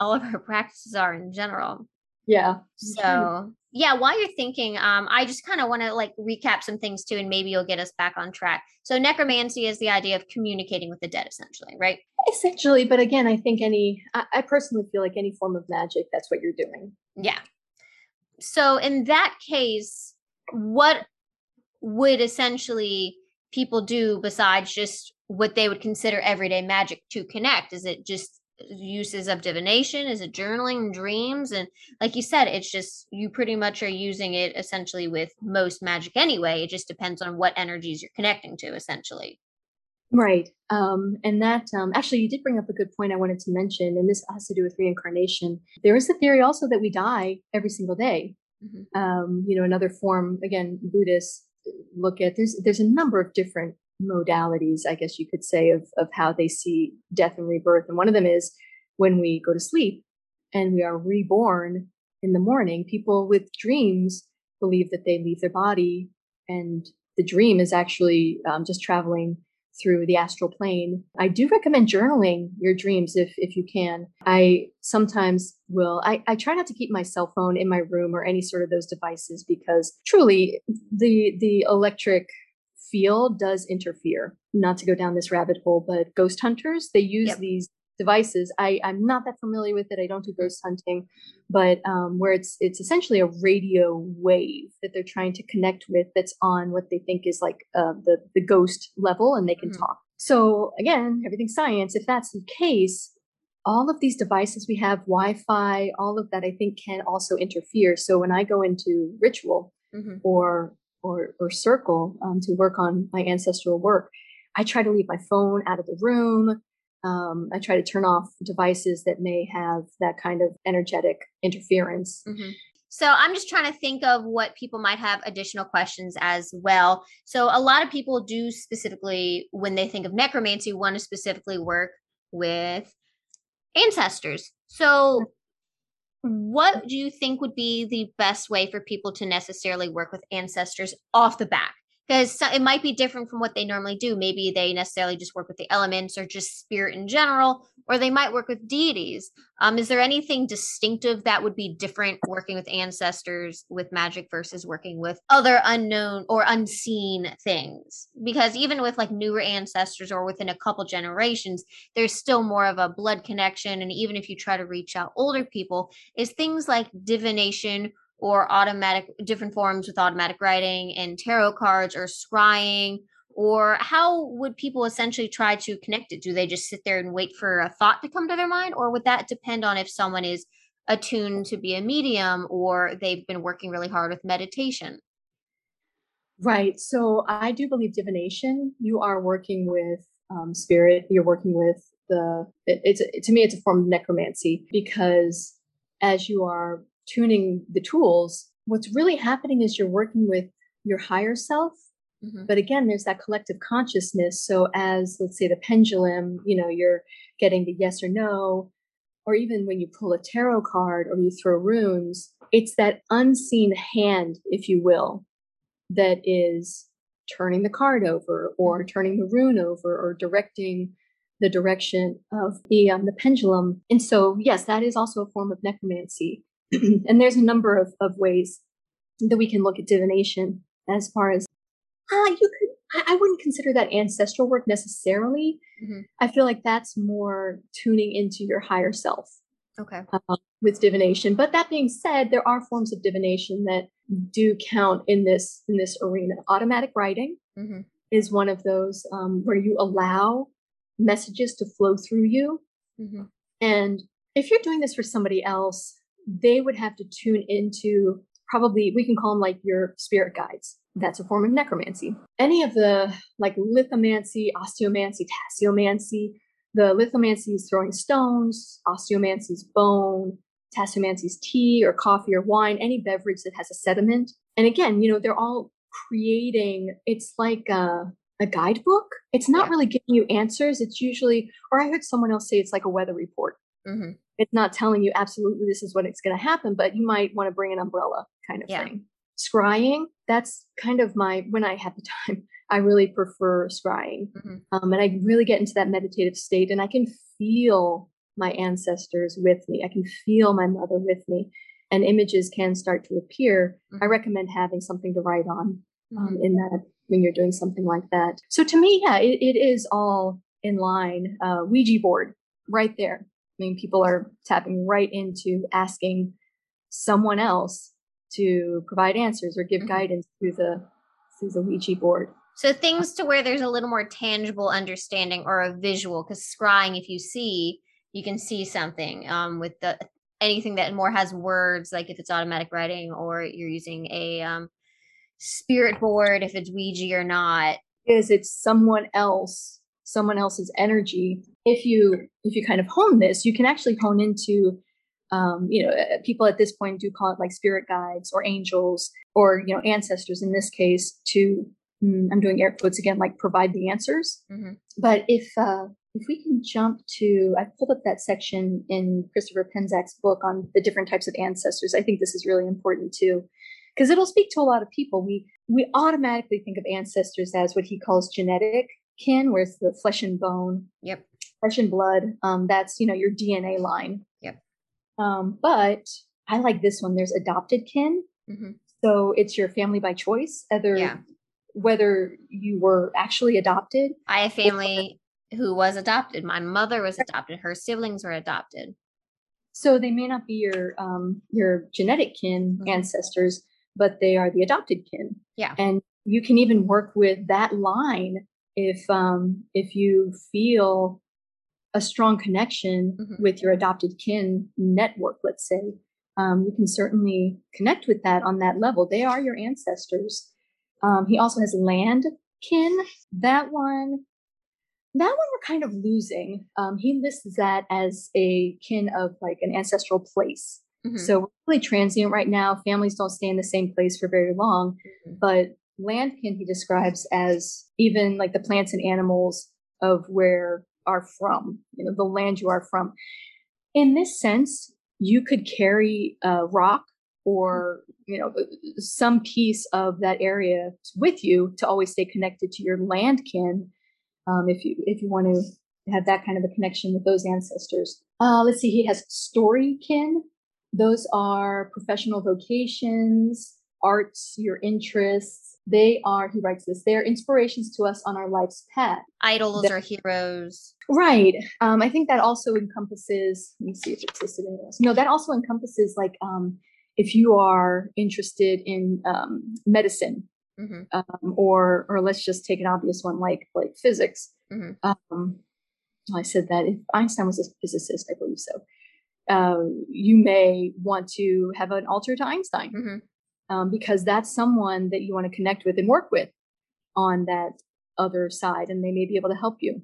all of our practices are in general yeah. so yeah while you're thinking um i just kind of want to like recap some things too and maybe you'll get us back on track so necromancy is the idea of communicating with the dead essentially right Essentially, but again, I think any, I, I personally feel like any form of magic, that's what you're doing. Yeah. So in that case, what would essentially people do besides just what they would consider everyday magic to connect? Is it just uses of divination? Is it journaling, dreams? And like you said, it's just you pretty much are using it essentially with most magic anyway. It just depends on what energies you're connecting to, essentially. Right. Um, and that um, actually, you did bring up a good point I wanted to mention, and this has to do with reincarnation. There is a theory also that we die every single day. Mhm. Um, you know, another form, again, Buddhists look at there's there's a number of different modalities, I guess you could say, of of how they see death and rebirth. And one of them is when we go to sleep and we are reborn in the morning. People with dreams believe that they leave their body, and the dream is actually um, just traveling through the astral plane. I do recommend journaling your dreams if if you can. I sometimes will I, I try not to keep my cell phone in my room or any sort of those devices because truly the the electric field does interfere. Not to go down this rabbit hole, but ghost hunters, they use Yep. these devices. I, I'm not that familiar with it. I don't do ghost hunting, but um, where it's it's essentially a radio wave that they're trying to connect with that's on what they think is like uh, the the ghost level, and they can mm-hmm. talk. So again, everything's science. If that's the case, all of these devices we have, Wi-Fi, all of that, I think can also interfere. So when I go into ritual mm-hmm. or or or circle um, to work on my ancestral work, I try to leave my phone out of the room. Um, I try to turn off devices that may have that kind of energetic interference. Mm-hmm. So I'm just trying to think of what people might have additional questions as well. So a lot of people do specifically, when they think of necromancy, want to specifically work with ancestors. So what do you think would be the best way for people to necessarily work with ancestors off the bat? Because it might be different from what they normally do. Maybe they necessarily just work with the elements or just spirit in general, or they might work with deities. Um, is there anything distinctive that would be different working with ancestors with magic versus working with other unknown or unseen things? Because even with like newer ancestors or within a couple generations, there's still more of a blood connection. And even if you try to reach out older people, is things like divination or automatic different forms with automatic writing and tarot cards or scrying or how would people essentially try to connect it? Do they just sit there and wait for a thought to come to their mind or would that depend on if someone is attuned to be a medium or they've been working really hard with meditation? Right so i do believe divination you are working with um, spirit you're working with the it, it's it, to me it's a form of necromancy because as you are tuning the tools, what's really happening is you're working with your higher self. Mm-hmm. But again, there's that collective consciousness. So as let's say the pendulum, you know, you're getting the yes or no, or even when you pull a tarot card or you throw runes, it's that unseen hand, if you will, that is turning the card over or mm-hmm. turning the rune over or directing the direction of the um, the pendulum. And so, yes, that is also a form of necromancy. and there's a number of, of ways that we can look at divination as far as uh, you could I, I wouldn't consider that ancestral work necessarily. Mm-hmm. I feel like that's more tuning into your higher self. Okay. Uh, with divination. But that being said, there are forms of divination that do count in this in this arena. Automatic writing mm-hmm. is one of those um, where you allow messages to flow through you. Mm-hmm. And if you're doing this for somebody else, they would have to tune into probably we can call them like your spirit guides. That's a form of necromancy. Any of the like lithomancy, osteomancy, tasseomancy. The lithomancy is throwing stones, osteomancy is bone, tasseomancy is tea or coffee or wine, any beverage that has a sediment. And again, you know, they're all creating, it's like a, a guidebook. It's not yeah. really giving you answers. It's usually, or I heard someone else say it's like a weather report. Mm-hmm it's not telling you absolutely this is what it's going to happen, but you might want to bring an umbrella kind of yeah. thing. Scrying, that's kind of my, when I have the time, I really prefer scrying. Mm-hmm. Um, and I really get into that meditative state and I can feel my ancestors with me. I can feel my mother with me and images can start to appear. Mm-hmm. I recommend having something to write on um, mm-hmm. in that when you're doing something like that. So to me, yeah, it, it is all in line. Uh, Ouija board right there mean, people are tapping right into asking someone else to provide answers or give mm-hmm. guidance through the through the Ouija board. So things to where there's a little more tangible understanding or a visual, because scrying, if you see, you can see something. Um, with the anything that more has words, like if it's automatic writing or you're using a um, spirit board, if it's Ouija or not. Is it's someone else someone else's energy if you if you kind of hone this you can actually hone into um, you know uh, people at this point do call it like spirit guides or angels or you know ancestors in this case to mm, i'm doing air quotes again like provide the answers mm-hmm. but if uh, if we can jump to i pulled up that section in christopher Penczak's book on the different types of ancestors i think this is really important too because it'll speak to a lot of people we we automatically think of ancestors as what he calls genetic kin, where it's the flesh and bone. Yep. Flesh and blood. Um, that's you know your DNA line. Yep. Um, but I like this one. There's adopted kin. Mm-hmm. So it's your family by choice, either yeah. whether you were actually adopted. I have family who was adopted. My mother was adopted. Her siblings were adopted. So they may not be your um, your genetic kin Mhm. ancestors, but they are the adopted kin. Yeah. And you can even work with that line if um, if you feel a strong connection Mhm. with your adopted kin network, let's say. Um, you can certainly connect with that on that level. They are your ancestors. Um, he also has land kin. That one, that one we're kind of losing. Um, he lists that as a kin of like an ancestral place. Mhm. So we're really transient right now. Families don't stay in the same place for very long. Mhm. But landkin he describes as even like the plants and animals of where are from, you know, the land you are from. In this sense, you could carry a rock or you know some piece of that area with you to always stay connected to your landkin um, if you if you want to have that kind of a connection with those ancestors. Uh, let's see, he has story kin. Those are professional vocations, arts, your interests. They are, he writes this, they are inspirations to us on our life's path. Idols or heroes. Right. Um, I think that also encompasses, let me see if it's listed anywhere else. No, that also encompasses like um, if you are interested in um, medicine Mhm. um, or or let's just take an obvious one like like physics. Mhm. Um, I said that if Einstein was a physicist, I believe so. Uh, you may want to have an altar to Einstein Mhm. Um, because that's someone that you want to connect with and work with on that other side, and they may be able to help you.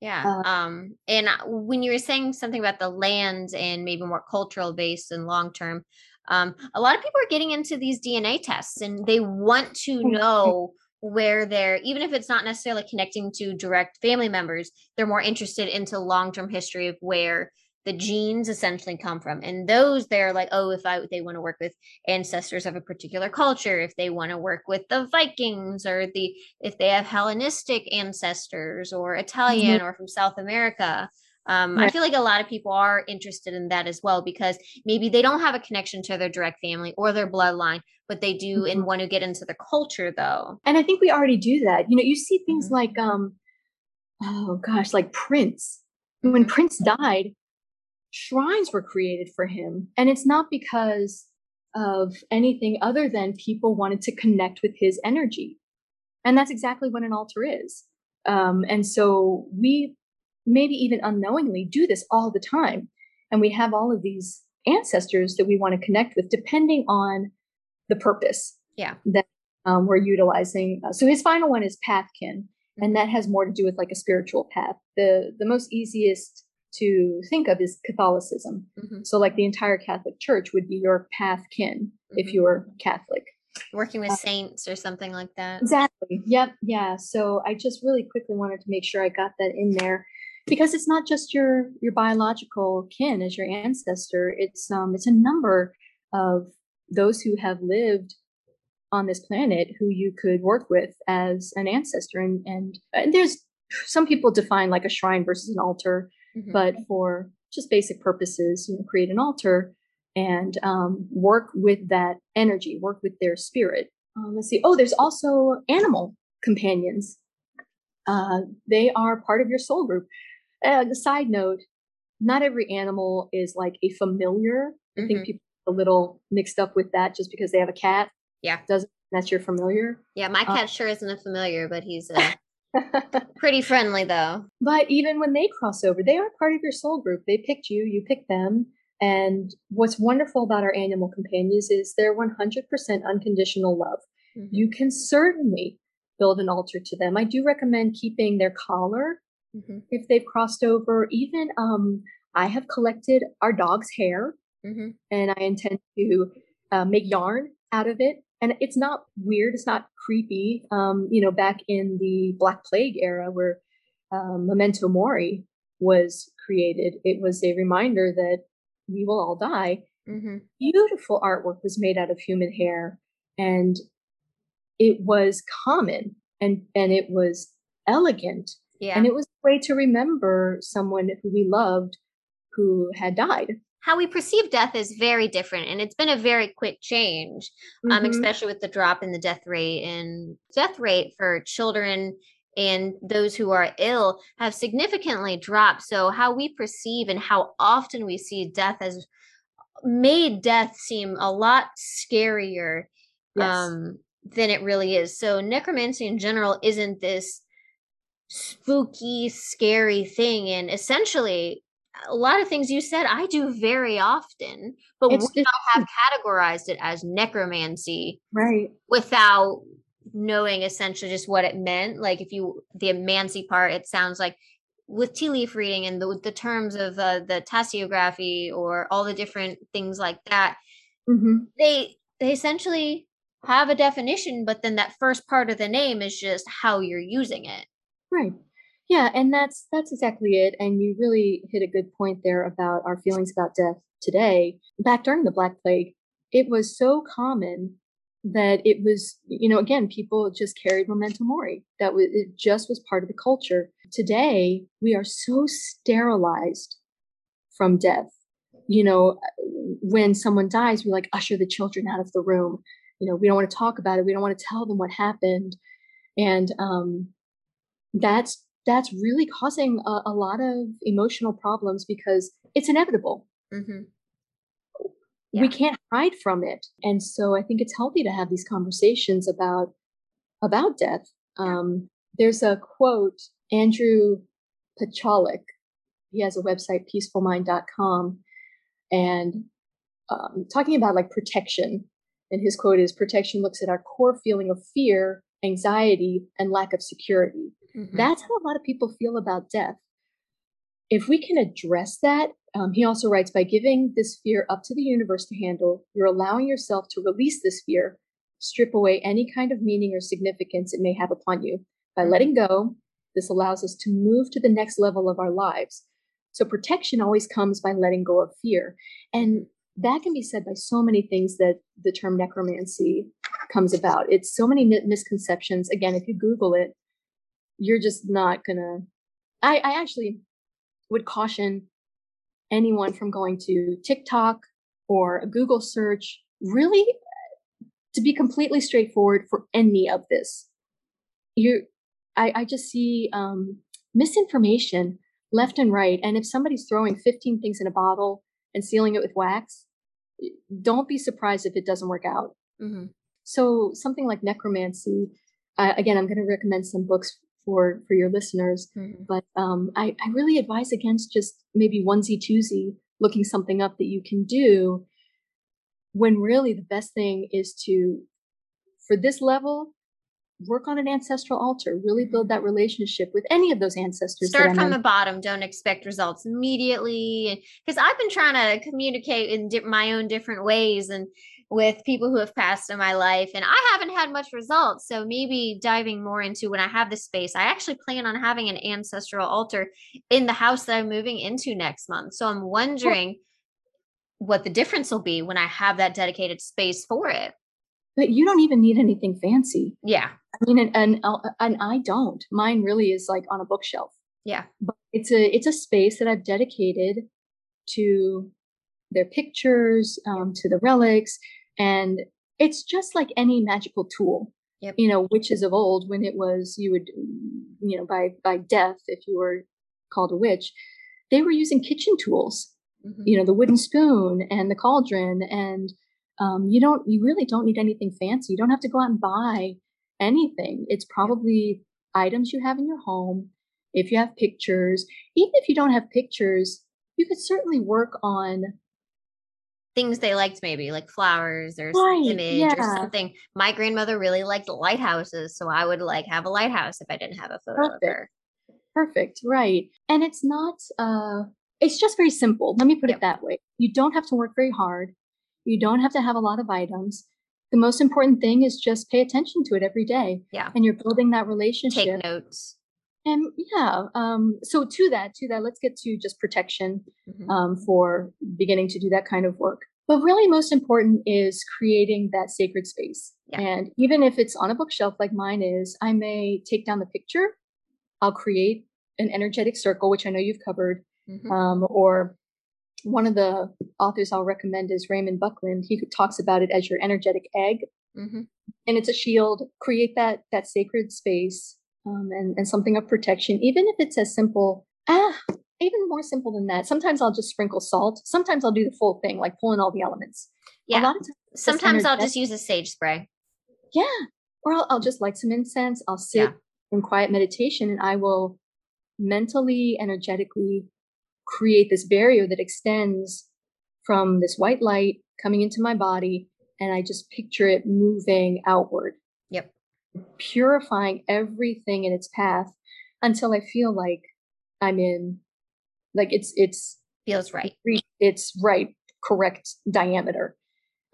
Yeah. Uh, um, and when you were saying something about the land and maybe more cultural based and long term, um, a lot of people are getting into these DNA tests and they want to know where they're, even if it's not necessarily connecting to direct family members, they're more interested into long term history of where the genes essentially come from. And those they're like, oh, if I they want to work with ancestors of a particular culture, if they want to work with the Vikings or the if they have Hellenistic ancestors or Italian or from South America. Um, I feel like a lot of people are interested in that as well because maybe they don't have a connection to their direct family or their bloodline, but they do and Mhm. want to get into the culture though. and I think we already do that. You know, you see things Mhm. like, um, oh gosh, like Prince. When Mhm. Prince died, shrines were created for him, and it's not because of anything other than people wanted to connect with his energy, and that's exactly what an altar is. Um, and so we maybe even unknowingly do this all the time, and we have all of these ancestors that we want to connect with, depending on the purpose Yeah. that um, we're utilizing. Uh, so his final one is pathkin, and that has more to do with like a spiritual path. The the most easiest to think of is Catholicism. Mhm. So like the entire Catholic Church would be your path kin if Mhm. you were Catholic. Working with Uh, saints or something like that. Exactly. Yep. Yeah. So I just really quickly wanted to make sure I got that in there because it's not just your your biological kin as your ancestor. It's um it's a number of those who have lived on this planet who you could work with as an ancestor and and, and there's some people define like a shrine versus an altar Mhm. but for just basic purposes, you know, create an altar and um, work with that energy, work with their spirit. Um, let's see. Oh, there's also animal companions. Uh, they are part of your soul group. Uh, the side note: not every animal is like a familiar. I think Mhm. people are a little mixed up with that just because they have a cat. Yeah. doesn't that's your familiar. Yeah, my uh, cat sure isn't a familiar, but he's uh, pretty friendly though. But even when they cross over, they are part of your soul group. They picked you, you picked them. And what's wonderful about our animal companions is their 100% unconditional love. Mhm. You can certainly build an altar to them. I do recommend keeping their collar Mhm. if they've crossed over. Even um, I have collected our dog's hair Mhm. and I intend to uh, make yarn out of it. And it's not weird. It's not creepy. Um, you know, back in the Black Plague era where um, Memento Mori was created, it was a reminder that we will all die. Mhm. Beautiful artwork was made out of human hair, and it was common and and it was elegant, Yeah. and it was a way to remember someone who we loved who had died. How we perceive death is very different, and it's been a very quick change. um, Mhm. especially with the drop in the death rate and death rate for children and those who are ill have significantly dropped. So, how we perceive and how often we see death has made death seem a lot scarier yes. um, than it really is. So, necromancy in general isn't this spooky, scary thing. And essentially, a lot of things you said I do very often, but it's we have categorized it as necromancy, right? Without knowing essentially just what it meant. Like if you the mancy part, it sounds like with tea leaf reading and the, the terms of uh, the tasseography or all the different things like that, mm-hmm. they they essentially have a definition, but then that first part of the name is just how you're using it. Right. Yeah, and that's that's exactly it. And you really hit a good point there about our feelings about death today. Back during the Black Plague, it was so common that it was, you know, again, people just carried memento mori. That was it just was part of the culture. Today, we are so sterilized from death. You know, when someone dies, we like usher the children out of the room. You know, we don't want to talk about it. We don't want to tell them what happened. And um, that's that's really causing a, a lot of emotional problems because it's inevitable. Mm-hmm. Yeah. We can't hide from it, and so I think it's healthy to have these conversations about about death. Um, there's a quote Andrew Pachalik. He has a website peacefulmind.com, and um, talking about like protection. And his quote is: "Protection looks at our core feeling of fear, anxiety, and lack of security." Mm-hmm. That's how a lot of people feel about death. If we can address that, um, he also writes by giving this fear up to the universe to handle, you're allowing yourself to release this fear, strip away any kind of meaning or significance it may have upon you. By mm-hmm. letting go, this allows us to move to the next level of our lives. So protection always comes by letting go of fear. And that can be said by so many things that the term necromancy comes about. It's so many misconceptions. Again, if you Google it, you're just not gonna I, I actually would caution anyone from going to TikTok or a Google search really to be completely straightforward for any of this. You I, I just see um, misinformation left and right. And if somebody's throwing 15 things in a bottle and sealing it with wax, don't be surprised if it doesn't work out. Mm-hmm. So something like necromancy, uh, again, I'm going to recommend some books for for your listeners. Mm-hmm. But um, I, I really advise against just maybe onesie twosie looking something up that you can do when really the best thing is to for this level work on an ancestral altar really build mm-hmm. that relationship with any of those ancestors start from the bottom don't expect results immediately because i've been trying to communicate in di- my own different ways and with people who have passed in my life and I haven't had much results. So maybe diving more into when I have the space, I actually plan on having an ancestral altar in the house that I'm moving into next month. So I'm wondering what the difference will be when I have that dedicated space for it. But you don't even need anything fancy. Yeah. I mean, and, and, uh, and I don't. Mine really is like on a bookshelf. Yeah. But it's a it's a space that I've dedicated to their pictures, um, to the relics, and it's just like any magical tool. Yep. You know, witches of old, when it was you would, you know, by by death, if you were called a witch, they were using kitchen tools. Mm-hmm. You know, the wooden spoon and the cauldron, and um, you don't, you really don't need anything fancy. You don't have to go out and buy anything. It's probably items you have in your home. If you have pictures, even if you don't have pictures, you could certainly work on things they liked maybe like flowers or right, image yeah. or something. My grandmother really liked lighthouses so i would like have a lighthouse if i didn't have a photo perfect. of her. Perfect right. And it's not uh it's just very simple. Let me put yep. it that way. You don't have to work very hard. You don't have to have a lot of items. The most important thing is just pay attention to it every day yeah. and you're building that relationship take notes and yeah um so to that to that let's get to just protection mm-hmm. um for beginning to do that kind of work but really most important is creating that sacred space yeah. and even if it's on a bookshelf like mine is i may take down the picture i'll create an energetic circle which i know you've covered mm-hmm. um, or one of the authors i'll recommend is raymond buckland he talks about it as your energetic egg mm-hmm. and it's a shield create that that sacred space um, and, and something of protection, even if it's as simple, ah, even more simple than that. Sometimes I'll just sprinkle salt. Sometimes I'll do the full thing, like pulling all the elements. Yeah. Times, Sometimes I'll just use a sage spray. Yeah. Or I'll, I'll just light some incense. I'll sit yeah. in quiet meditation and I will mentally, energetically create this barrier that extends from this white light coming into my body. And I just picture it moving outward. Yep. Purifying everything in its path until I feel like I'm in like it's it's feels right. It's right, correct diameter.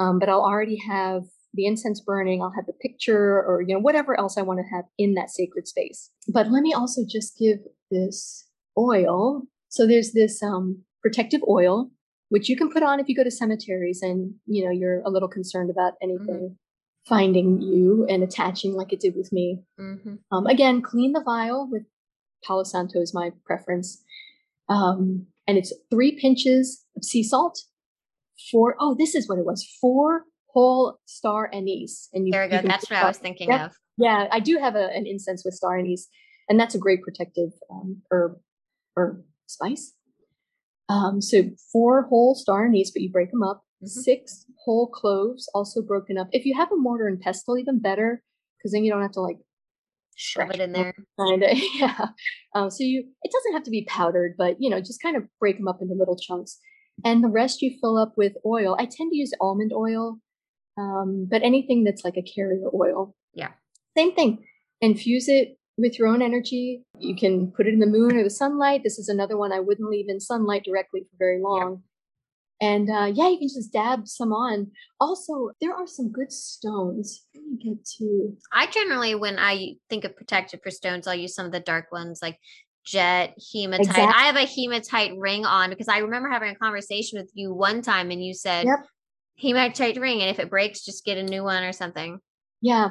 Um, but I'll already have the incense burning. I'll have the picture, or you know whatever else I want to have in that sacred space. But let me also just give this oil. So there's this um, protective oil which you can put on if you go to cemeteries and you know you're a little concerned about anything mm-hmm. Finding you and attaching like it did with me. Mm-hmm. Um, again, clean the vial with Palo Santo is my preference. Um, and it's three pinches of sea salt, four, oh, this is what it was, four whole star anise. And you, there we go. That's what I was thinking yep. of. Yeah, I do have a, an incense with star anise, and that's a great protective um, herb or spice. Um, so four whole star anise, but you break them up. Mm-hmm. Six whole cloves, also broken up. If you have a mortar and pestle, even better, because then you don't have to like shove it in there. Kind of, yeah. Um, so you, it doesn't have to be powdered, but you know, just kind of break them up into little chunks. And the rest you fill up with oil. I tend to use almond oil, um, but anything that's like a carrier oil. Yeah. Same thing. Infuse it with your own energy. You can put it in the moon or the sunlight. This is another one I wouldn't leave in sunlight directly for very long. And uh, yeah, you can just dab some on. Also, there are some good stones. Let me get to. I generally, when I think of protective for stones, I'll use some of the dark ones like jet, hematite. Exactly. I have a hematite ring on because I remember having a conversation with you one time and you said, yep. hematite ring. And if it breaks, just get a new one or something. Yeah.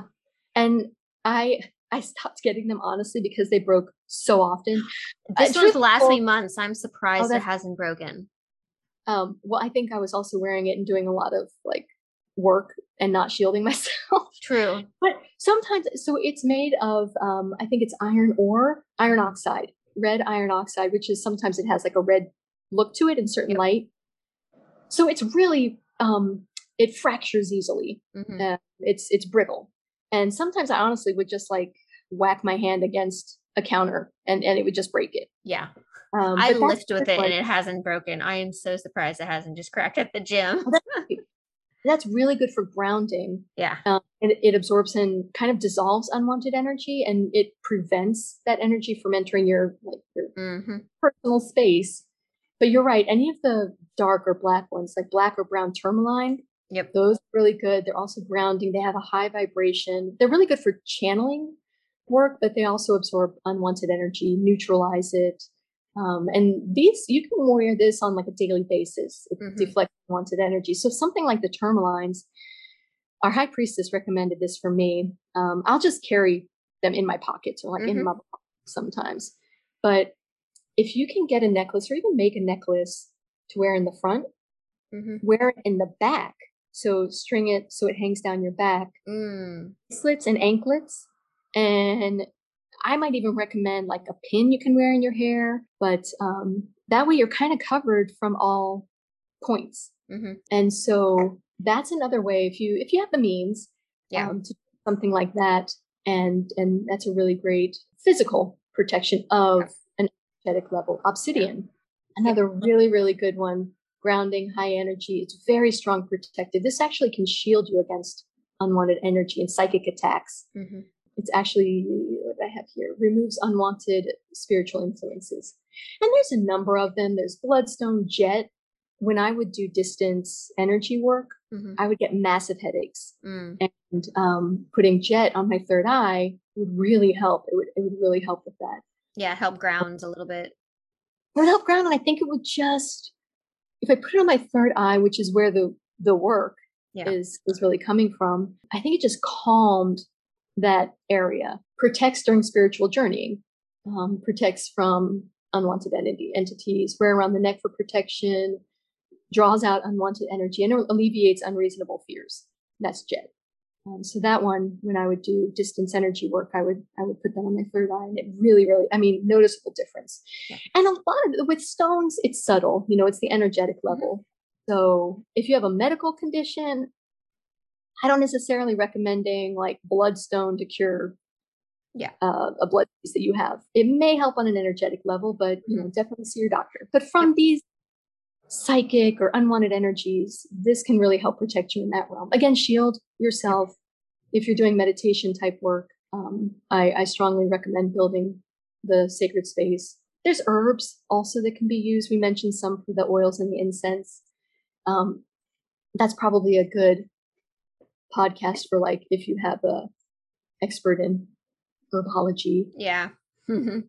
And I, I stopped getting them honestly because they broke so often. This uh, one's last me months. I'm surprised oh, it hasn't broken. Um, well, I think I was also wearing it and doing a lot of like work and not shielding myself. True. But sometimes, so it's made of, um, I think it's iron ore, iron oxide, red iron oxide, which is sometimes it has like a red look to it in certain yep. light. So it's really, um, it fractures easily. Mm-hmm. Uh, it's it's brittle, and sometimes I honestly would just like whack my hand against a counter and and it would just break it. Yeah. Um, I lift with it like, and it hasn't broken. I am so surprised it hasn't just cracked at the gym. that's really good for grounding. Yeah. Um, it, it, absorbs and kind of dissolves unwanted energy and it prevents that energy from entering your like your mm-hmm. personal space. But you're right. Any of the dark or black ones, like black or brown tourmaline, yep, those are really good. They're also grounding. They have a high vibration. They're really good for channeling work, but they also absorb unwanted energy, neutralize it. Um, and these, you can wear this on like a daily basis. It mm-hmm. deflects unwanted energy. So something like the tourmalines, our high priestess recommended this for me. Um, I'll just carry them in my pockets or like mm-hmm. in my pocket sometimes. But if you can get a necklace or even make a necklace to wear in the front, mm-hmm. wear it in the back. So string it so it hangs down your back. Mm. Slits and anklets. And I might even recommend like a pin you can wear in your hair, but um, that way you're kind of covered from all points. Mm-hmm. And so that's another way if you if you have the means yeah. Um, to do something like that, and and that's a really great physical protection of an energetic level. Obsidian, another really really good one. Grounding, high energy. It's very strong protective. This actually can shield you against unwanted energy and psychic attacks. Mm-hmm it's actually what I have here removes unwanted spiritual influences. And there's a number of them. There's bloodstone, jet. When I would do distance energy work, mm-hmm. I would get massive headaches. Mm. And um, putting jet on my third eye would really help. It would it would really help with that. Yeah, help ground a little bit. It would help ground, and I think it would just if I put it on my third eye, which is where the the work yeah. is is really coming from. I think it just calmed that area, protects during spiritual journeying, um, protects from unwanted entity, entities, wear around the neck for protection, draws out unwanted energy, and alleviates unreasonable fears. That's jet. Um, so that one, when I would do distance energy work, I would I would put that on my third eye, and it really, really, I mean, noticeable difference. Yeah. And a lot of with stones, it's subtle. You know, it's the energetic mm-hmm. level. Mm-hmm. So if you have a medical condition, I don't necessarily recommending like bloodstone to cure yeah uh, a blood disease that you have. It may help on an energetic level, but you know, mm-hmm. definitely see your doctor. But from these psychic or unwanted energies, this can really help protect you in that realm. Again, shield yourself. If you're doing meditation type work, um, I, I strongly recommend building the sacred space. There's herbs also that can be used. We mentioned some for the oils and the incense. Um, that's probably a good podcast for like if you have a expert in herbology. Yeah. Mm-hmm.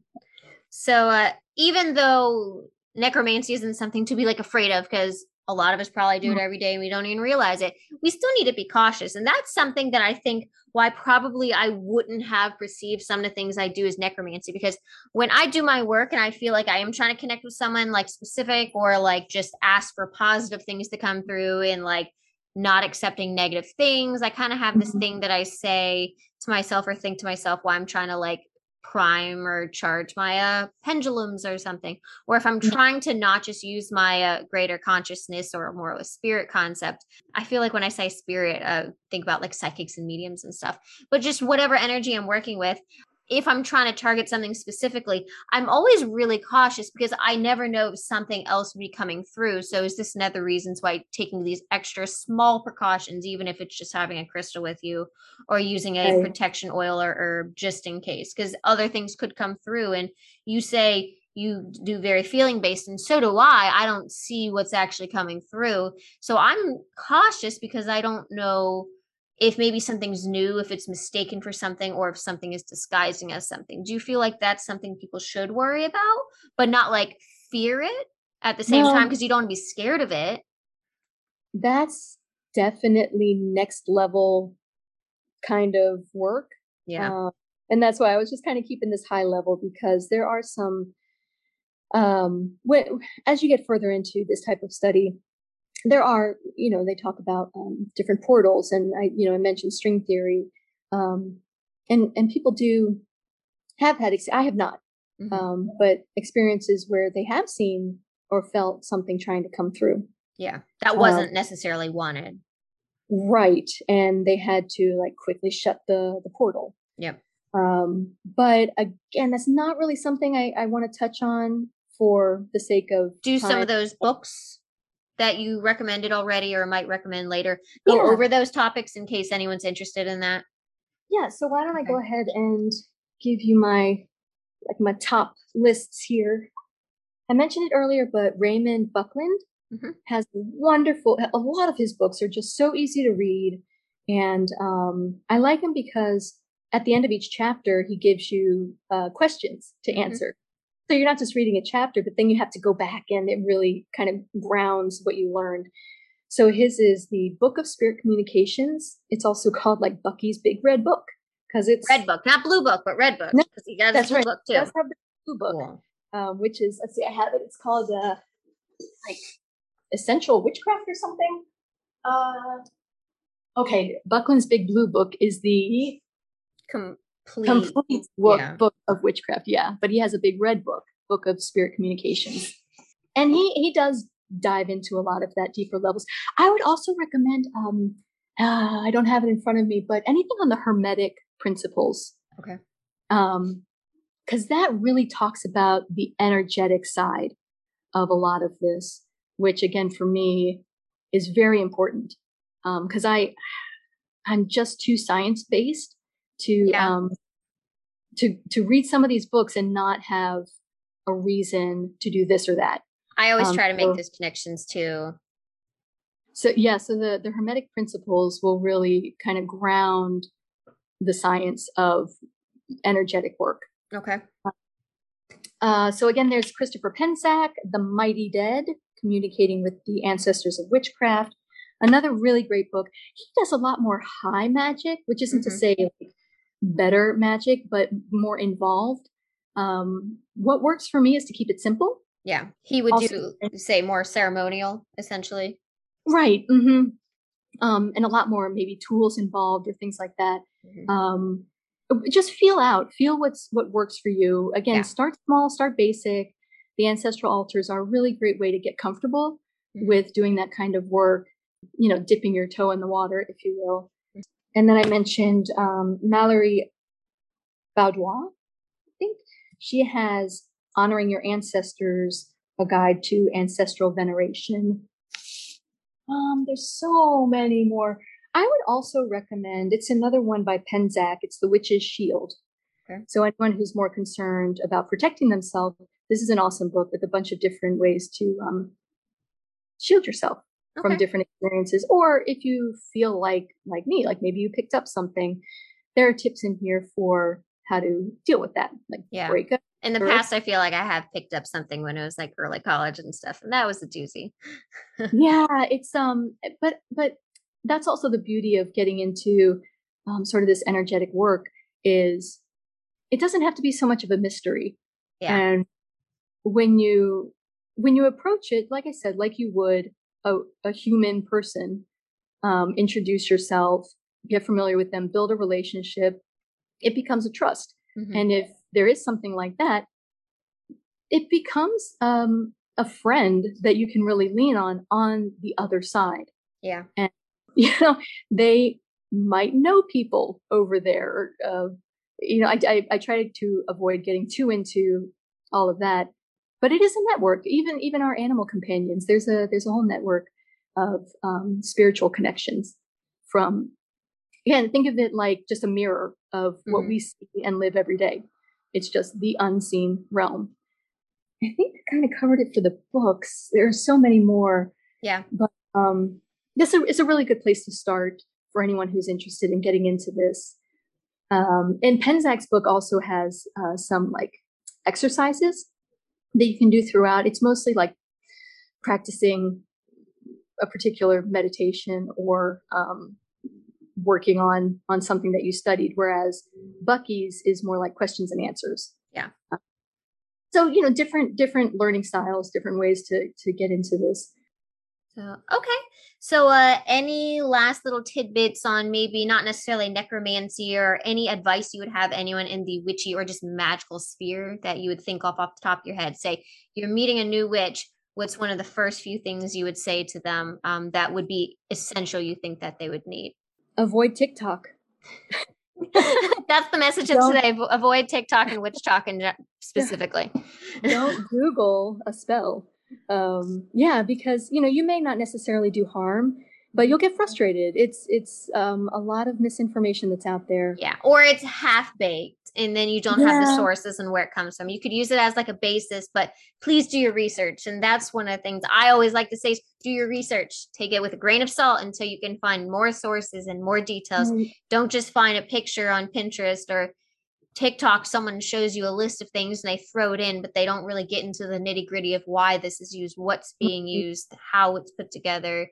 So uh, even though necromancy isn't something to be like afraid of because a lot of us probably do it mm. every day and we don't even realize it. We still need to be cautious. And that's something that I think why probably I wouldn't have perceived some of the things I do as necromancy because when I do my work and I feel like I am trying to connect with someone like specific or like just ask for positive things to come through and like not accepting negative things, I kind of have this mm-hmm. thing that I say to myself or think to myself while I'm trying to like prime or charge my uh, pendulums or something or if i'm mm. trying to not just use my uh, greater consciousness or more of a spirit concept i feel like when i say spirit uh, think about like psychics and mediums and stuff but just whatever energy i'm working with if I'm trying to target something specifically, I'm always really cautious because I never know if something else will be coming through. So is this another reasons why taking these extra small precautions, even if it's just having a crystal with you or using a right. protection oil or herb just in case, because other things could come through. And you say you do very feeling based, and so do I. I don't see what's actually coming through. So I'm cautious because I don't know if maybe something's new, if it's mistaken for something, or if something is disguising as something. Do you feel like that's something people should worry about, but not like fear it at the same time because you don't want to be scared of it? That's definitely next level kind of work. Yeah. Uh, and that's why I was just kind of keeping this high level because there are some um when as you get further into this type of study there are, you know, they talk about um, different portals, and I, you know, I mentioned string theory, um, and and people do have had. Ex- I have not, mm-hmm. um, but experiences where they have seen or felt something trying to come through. Yeah, that uh, wasn't necessarily wanted. Right, and they had to like quickly shut the the portal. Yep. Um, but again, that's not really something I, I want to touch on for the sake of do time. some of those books that you recommended already or might recommend later go yeah. over those topics in case anyone's interested in that yeah so why don't okay. i go ahead and give you my like my top lists here i mentioned it earlier but raymond buckland mm-hmm. has wonderful a lot of his books are just so easy to read and um, i like him because at the end of each chapter he gives you uh, questions to mm-hmm. answer so you're not just reading a chapter, but then you have to go back and it really kind of grounds what you learned. So his is the Book of Spirit Communications. It's also called like Bucky's Big Red Book because it's red book, not blue book, but red book. No, he got that's right. book too. Does have the blue book, cool. um, which is let's see, I have it. It's called uh, like Essential Witchcraft or something. Uh, okay, Buckland's Big Blue Book is the Com- complete, complete book, yeah. book of witchcraft. Yeah, but he has a big red book, book of spirit communications, and he he does dive into a lot of that deeper levels. I would also recommend. Um, uh, I don't have it in front of me, but anything on the hermetic principles. Okay. Um, because that really talks about the energetic side of a lot of this, which again for me is very important. Um, because I I'm just too science based to yeah. um to to read some of these books and not have a reason to do this or that. I always um, try to make those connections too. So yeah, so the the hermetic principles will really kind of ground the science of energetic work. Okay. Uh, so again, there's Christopher Penczak, The Mighty Dead, Communicating with the Ancestors of Witchcraft. Another really great book. He does a lot more high magic, which isn't mm-hmm. to say like, better magic, but more involved. Um, what works for me is to keep it simple. Yeah, he would also, do say more ceremonial, essentially. Right. Mm-hmm. um, and a lot more maybe tools involved or things like that. Mm-hmm. Um, just feel out, feel what's what works for you. Again, yeah. start small, start basic. The ancestral altars are a really great way to get comfortable mm-hmm. with doing that kind of work. You know, dipping your toe in the water, if you will. And then I mentioned um, Mallorie Vaudoise. I think she has honoring your ancestors, a guide to ancestral veneration. Um, there's so many more. I would also recommend it's another one by Penczak. It's The Witch's Shield. Okay. So anyone who's more concerned about protecting themselves, this is an awesome book with a bunch of different ways to um, shield yourself okay. from different experiences. Or if you feel like like me, like maybe you picked up something, there are tips in here for how to deal with that. Like yeah. break up. In the past, I feel like I have picked up something when it was like early college and stuff, and that was a doozy. yeah, it's um, but but that's also the beauty of getting into um, sort of this energetic work is it doesn't have to be so much of a mystery. Yeah. And when you when you approach it, like I said, like you would a, a human person, um, introduce yourself, get familiar with them, build a relationship, it becomes a trust. Mm-hmm. And if there is something like that, it becomes um, a friend that you can really lean on on the other side. Yeah. And, you know, they might know people over there. Uh, you know, I, I, I try to avoid getting too into all of that, but it is a network. Even even our animal companions, there's a there's a whole network of um, spiritual connections from again, think of it like just a mirror of mm-hmm. what we see and live every day. It's just the unseen realm. I think I kind of covered it for the books. There are so many more. Yeah. But um, this is a really good place to start for anyone who's interested in getting into this. Um, and Penczak's book also has uh, some like exercises that you can do throughout. It's mostly like practicing a particular meditation or um, working on on something that you studied whereas bucky's is more like questions and answers. Yeah. So you know different different learning styles different ways to to get into this so okay so uh any last little tidbits on maybe not necessarily necromancy or any advice you would have anyone in the witchy or just magical sphere that you would think off off the top of your head say you're meeting a new witch what's one of the first few things you would say to them um, that would be essential you think that they would need avoid TikTok. That's the message of today. Avoid TikTok and WitchTok and specifically. Don't Google a spell. Um, yeah, because you know you may not necessarily do harm, but you'll get frustrated. It's it's um, a lot of misinformation that's out there. Yeah, or it's half baked and then you don't yeah. have the sources and where it comes from. You could use it as like a basis, but please do your research. And that's one of the things I always like to say is do your research. Take it with a grain of salt until you can find more sources and more details. Mm-hmm. Don't just find a picture on Pinterest or TikTok, someone shows you a list of things and they throw it in, but they don't really get into the nitty gritty of why this is used, what's being mm-hmm. used, how it's put together,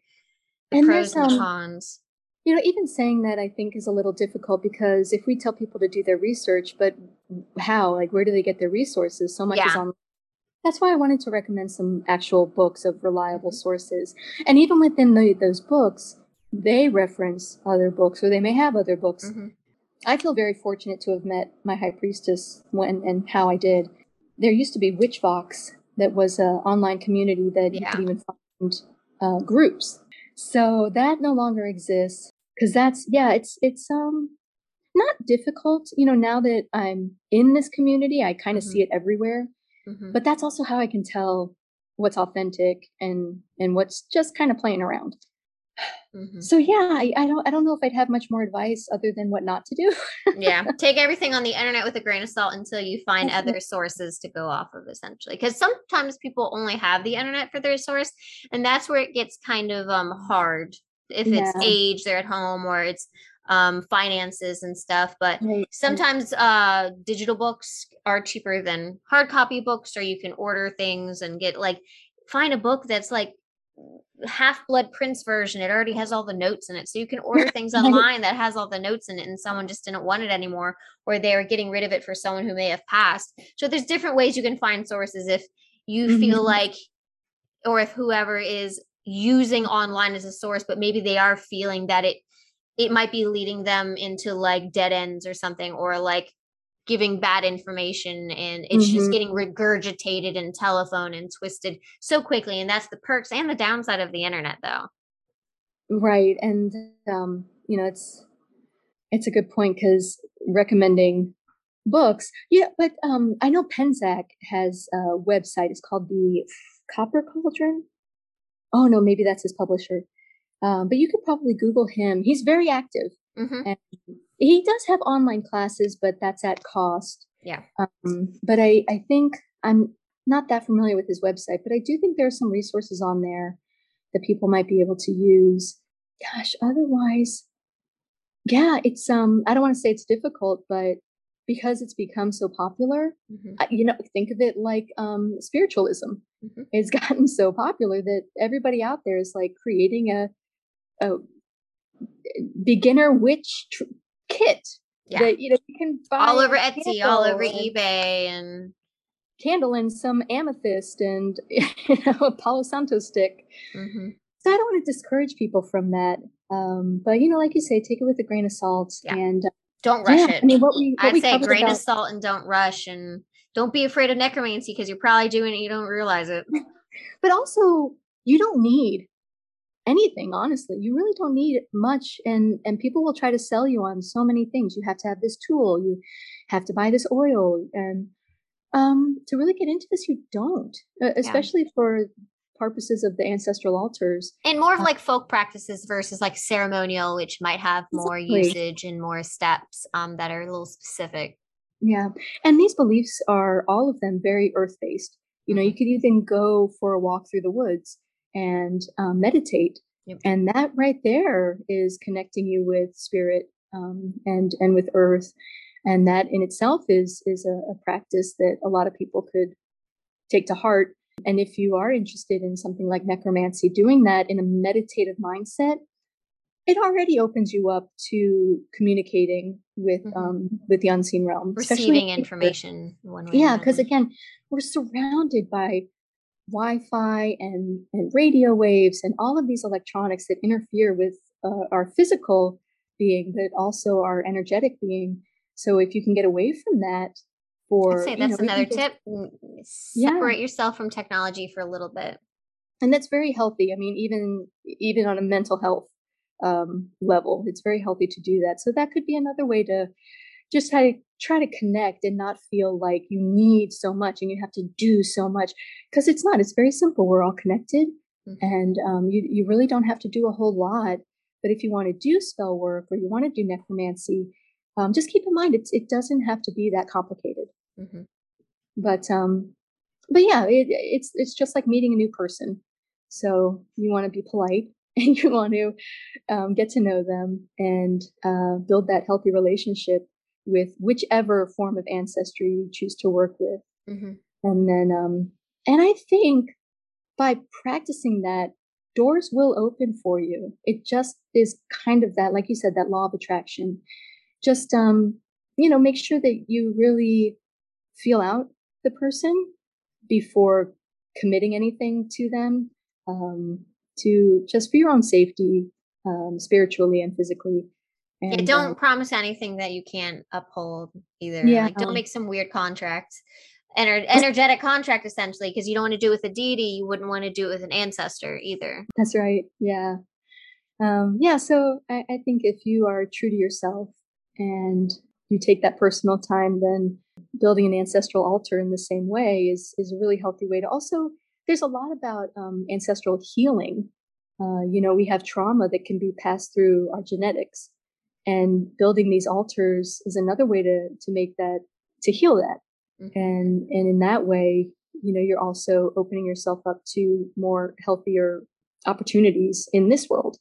the and pros and um, cons you know, even saying that I think is a little difficult because if we tell people to do their research, but how, like, where do they get their resources? So much yeah. is on. That's why I wanted to recommend some actual books of reliable mm-hmm. sources. And even within the, those books, they reference other books or they may have other books. Mm-hmm. I feel very fortunate to have met my high priestess when and how I did. There used to be Witchvox that was an online community that yeah. you could even find uh, groups. So that no longer exists because that's yeah it's it's um not difficult you know now that i'm in this community i kind of mm-hmm. see it everywhere mm-hmm. but that's also how i can tell what's authentic and and what's just kind of playing around mm-hmm. so yeah I, I don't i don't know if i'd have much more advice other than what not to do yeah take everything on the internet with a grain of salt until you find other sources to go off of essentially because sometimes people only have the internet for their source and that's where it gets kind of um hard if yeah. it's age they're at home or it's um, finances and stuff. But right. sometimes uh, digital books are cheaper than hard copy books, or you can order things and get like find a book that's like half blood prince version it already has all the notes in it. So you can order things online that has all the notes in it and someone just didn't want it anymore or they're getting rid of it for someone who may have passed. So there's different ways you can find sources if you mm-hmm. feel like or if whoever is using online as a source but maybe they are feeling that it it might be leading them into like dead ends or something or like giving bad information and it's mm-hmm. just getting regurgitated and telephone and twisted so quickly and that's the perks and the downside of the internet though. Right and um you know it's it's a good point because recommending books yeah but um i know Penczak has a website it's called the copper cauldron? Oh no maybe that's his publisher. Um, but you could probably google him he's very active mm-hmm. and he does have online classes, but that's at cost. Yeah. Um, but I, I think I'm not that familiar with his website, but I do think there are some resources on there that people might be able to use. Gosh, otherwise, yeah, it's um. I don't want to say it's difficult, but because it's become so popular, mm-hmm. you know, think of it like um, spiritualism. Mm-hmm. It's gotten so popular that everybody out there is like creating a, a beginner witch tr- kit yeah. that you know you can buy all over Etsy, all over eBay, and candle and some amethyst and you know a Palo Santo stick. Mm-hmm. So I don't want to discourage people from that, um, but you know, like you say, take it with a grain of salt yeah. and uh, don't rush yeah, it. I mean, what we what I'd we say grain about- of salt and don't rush and don't be afraid of necromancy because you're probably doing it you don't realize it. but also, you don't need anything honestly you really don't need much and and people will try to sell you on so many things you have to have this tool you have to buy this oil and um to really get into this you don't uh, especially yeah. for purposes of the ancestral altars and more of uh, like folk practices versus like ceremonial which might have more exactly. usage and more steps um that are a little specific yeah and these beliefs are all of them very earth based you know you mm-hmm. could even go for a walk through the woods and um, meditate. Yep. And that right there is connecting you with spirit um, and and with earth, and that in itself is is a, a practice that a lot of people could take to heart. And if you are interested in something like necromancy, doing that in a meditative mindset, it already opens you up to communicating with mm-hmm. um, with the unseen realm, receiving information. One way yeah, because again, we're surrounded by Wi-Fi and, and radio waves and all of these electronics that interfere with uh, our physical being, but also our energetic being. So if you can get away from that, for I'd say that's you know, another tip. Separate yeah. yourself from technology for a little bit, and that's very healthy. I mean, even even on a mental health um, level, it's very healthy to do that. So that could be another way to just try to try to connect and not feel like you need so much and you have to do so much because it's not it's very simple we're all connected mm-hmm. and um, you, you really don't have to do a whole lot but if you want to do spell work or you want to do necromancy um, just keep in mind it's, it doesn't have to be that complicated mm-hmm. but um but yeah it, it's it's just like meeting a new person so you want to be polite and you want to um, get to know them and uh, build that healthy relationship with whichever form of ancestry you choose to work with. Mm-hmm. And then, um, and I think by practicing that, doors will open for you. It just is kind of that, like you said, that law of attraction. Just, um, you know, make sure that you really feel out the person before committing anything to them, um, to just for your own safety, um, spiritually and physically. And, yeah, don't uh, promise anything that you can't uphold either. Yeah. Like don't make some weird contract. Ener- energetic contract essentially because you don't want to do it with a deity you wouldn't want to do it with an ancestor either that's right yeah um yeah so I, I think if you are true to yourself and you take that personal time then building an ancestral altar in the same way is is a really healthy way to also there's a lot about um, ancestral healing uh, you know we have trauma that can be passed through our genetics and building these altars is another way to to make that to heal that. Mm-hmm. and and in that way you know you're also opening yourself up to more healthier opportunities in this world.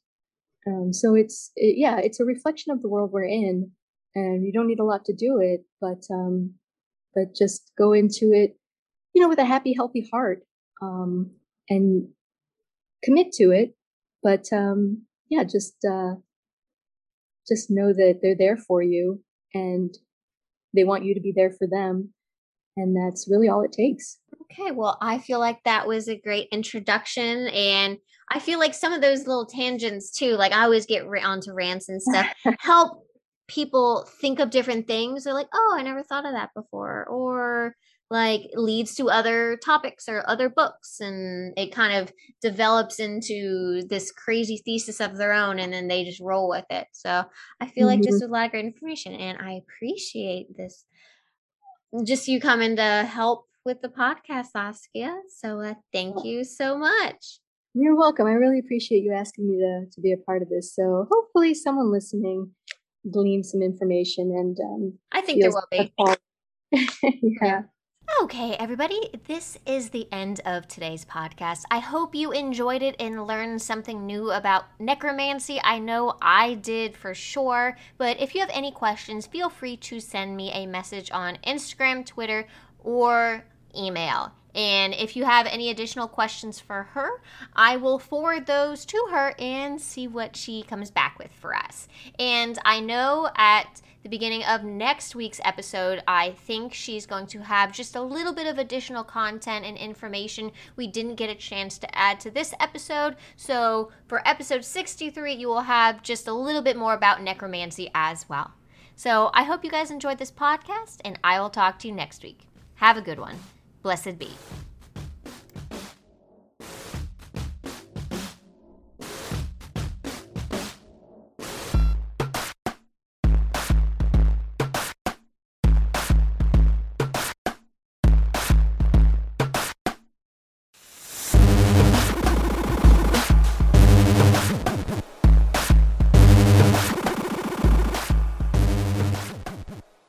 Um, so it's it, yeah it's a reflection of the world we're in and you don't need a lot to do it but um but just go into it you know with a happy healthy heart um and commit to it. But um yeah just uh just know that they're there for you and they want you to be there for them. And that's really all it takes. Okay, well, I feel like that was a great introduction. And I feel like some of those little tangents too, like I always get onto rants and stuff, help people think of different things. They're like, oh, I never thought of that before. Or like leads to other topics or other books and it kind of develops into this crazy thesis of their own and then they just roll with it. So i feel mm-hmm. like this was a lot of great information and i appreciate this just you coming to help with the podcast saskia. So uh, thank you so much. You're welcome. I really appreciate you asking me to, to be a part of this. So hopefully someone listening gleaned some information and um, i think there will be. yeah Okay, everybody, this is the end of today's podcast. I hope you enjoyed it and learned something new about necromancy. I know I did for sure, but if you have any questions, feel free to send me a message on Instagram, Twitter, or email. And if you have any additional questions for her, I will forward those to her and see what she comes back with for us. And I know at the beginning of next week's episode, I think she's going to have just a little bit of additional content and information we didn't get a chance to add to this episode. So for episode 63, you will have just a little bit more about necromancy as well. So I hope you guys enjoyed this podcast, and I will talk to you next week. Have a good one. Blessed be.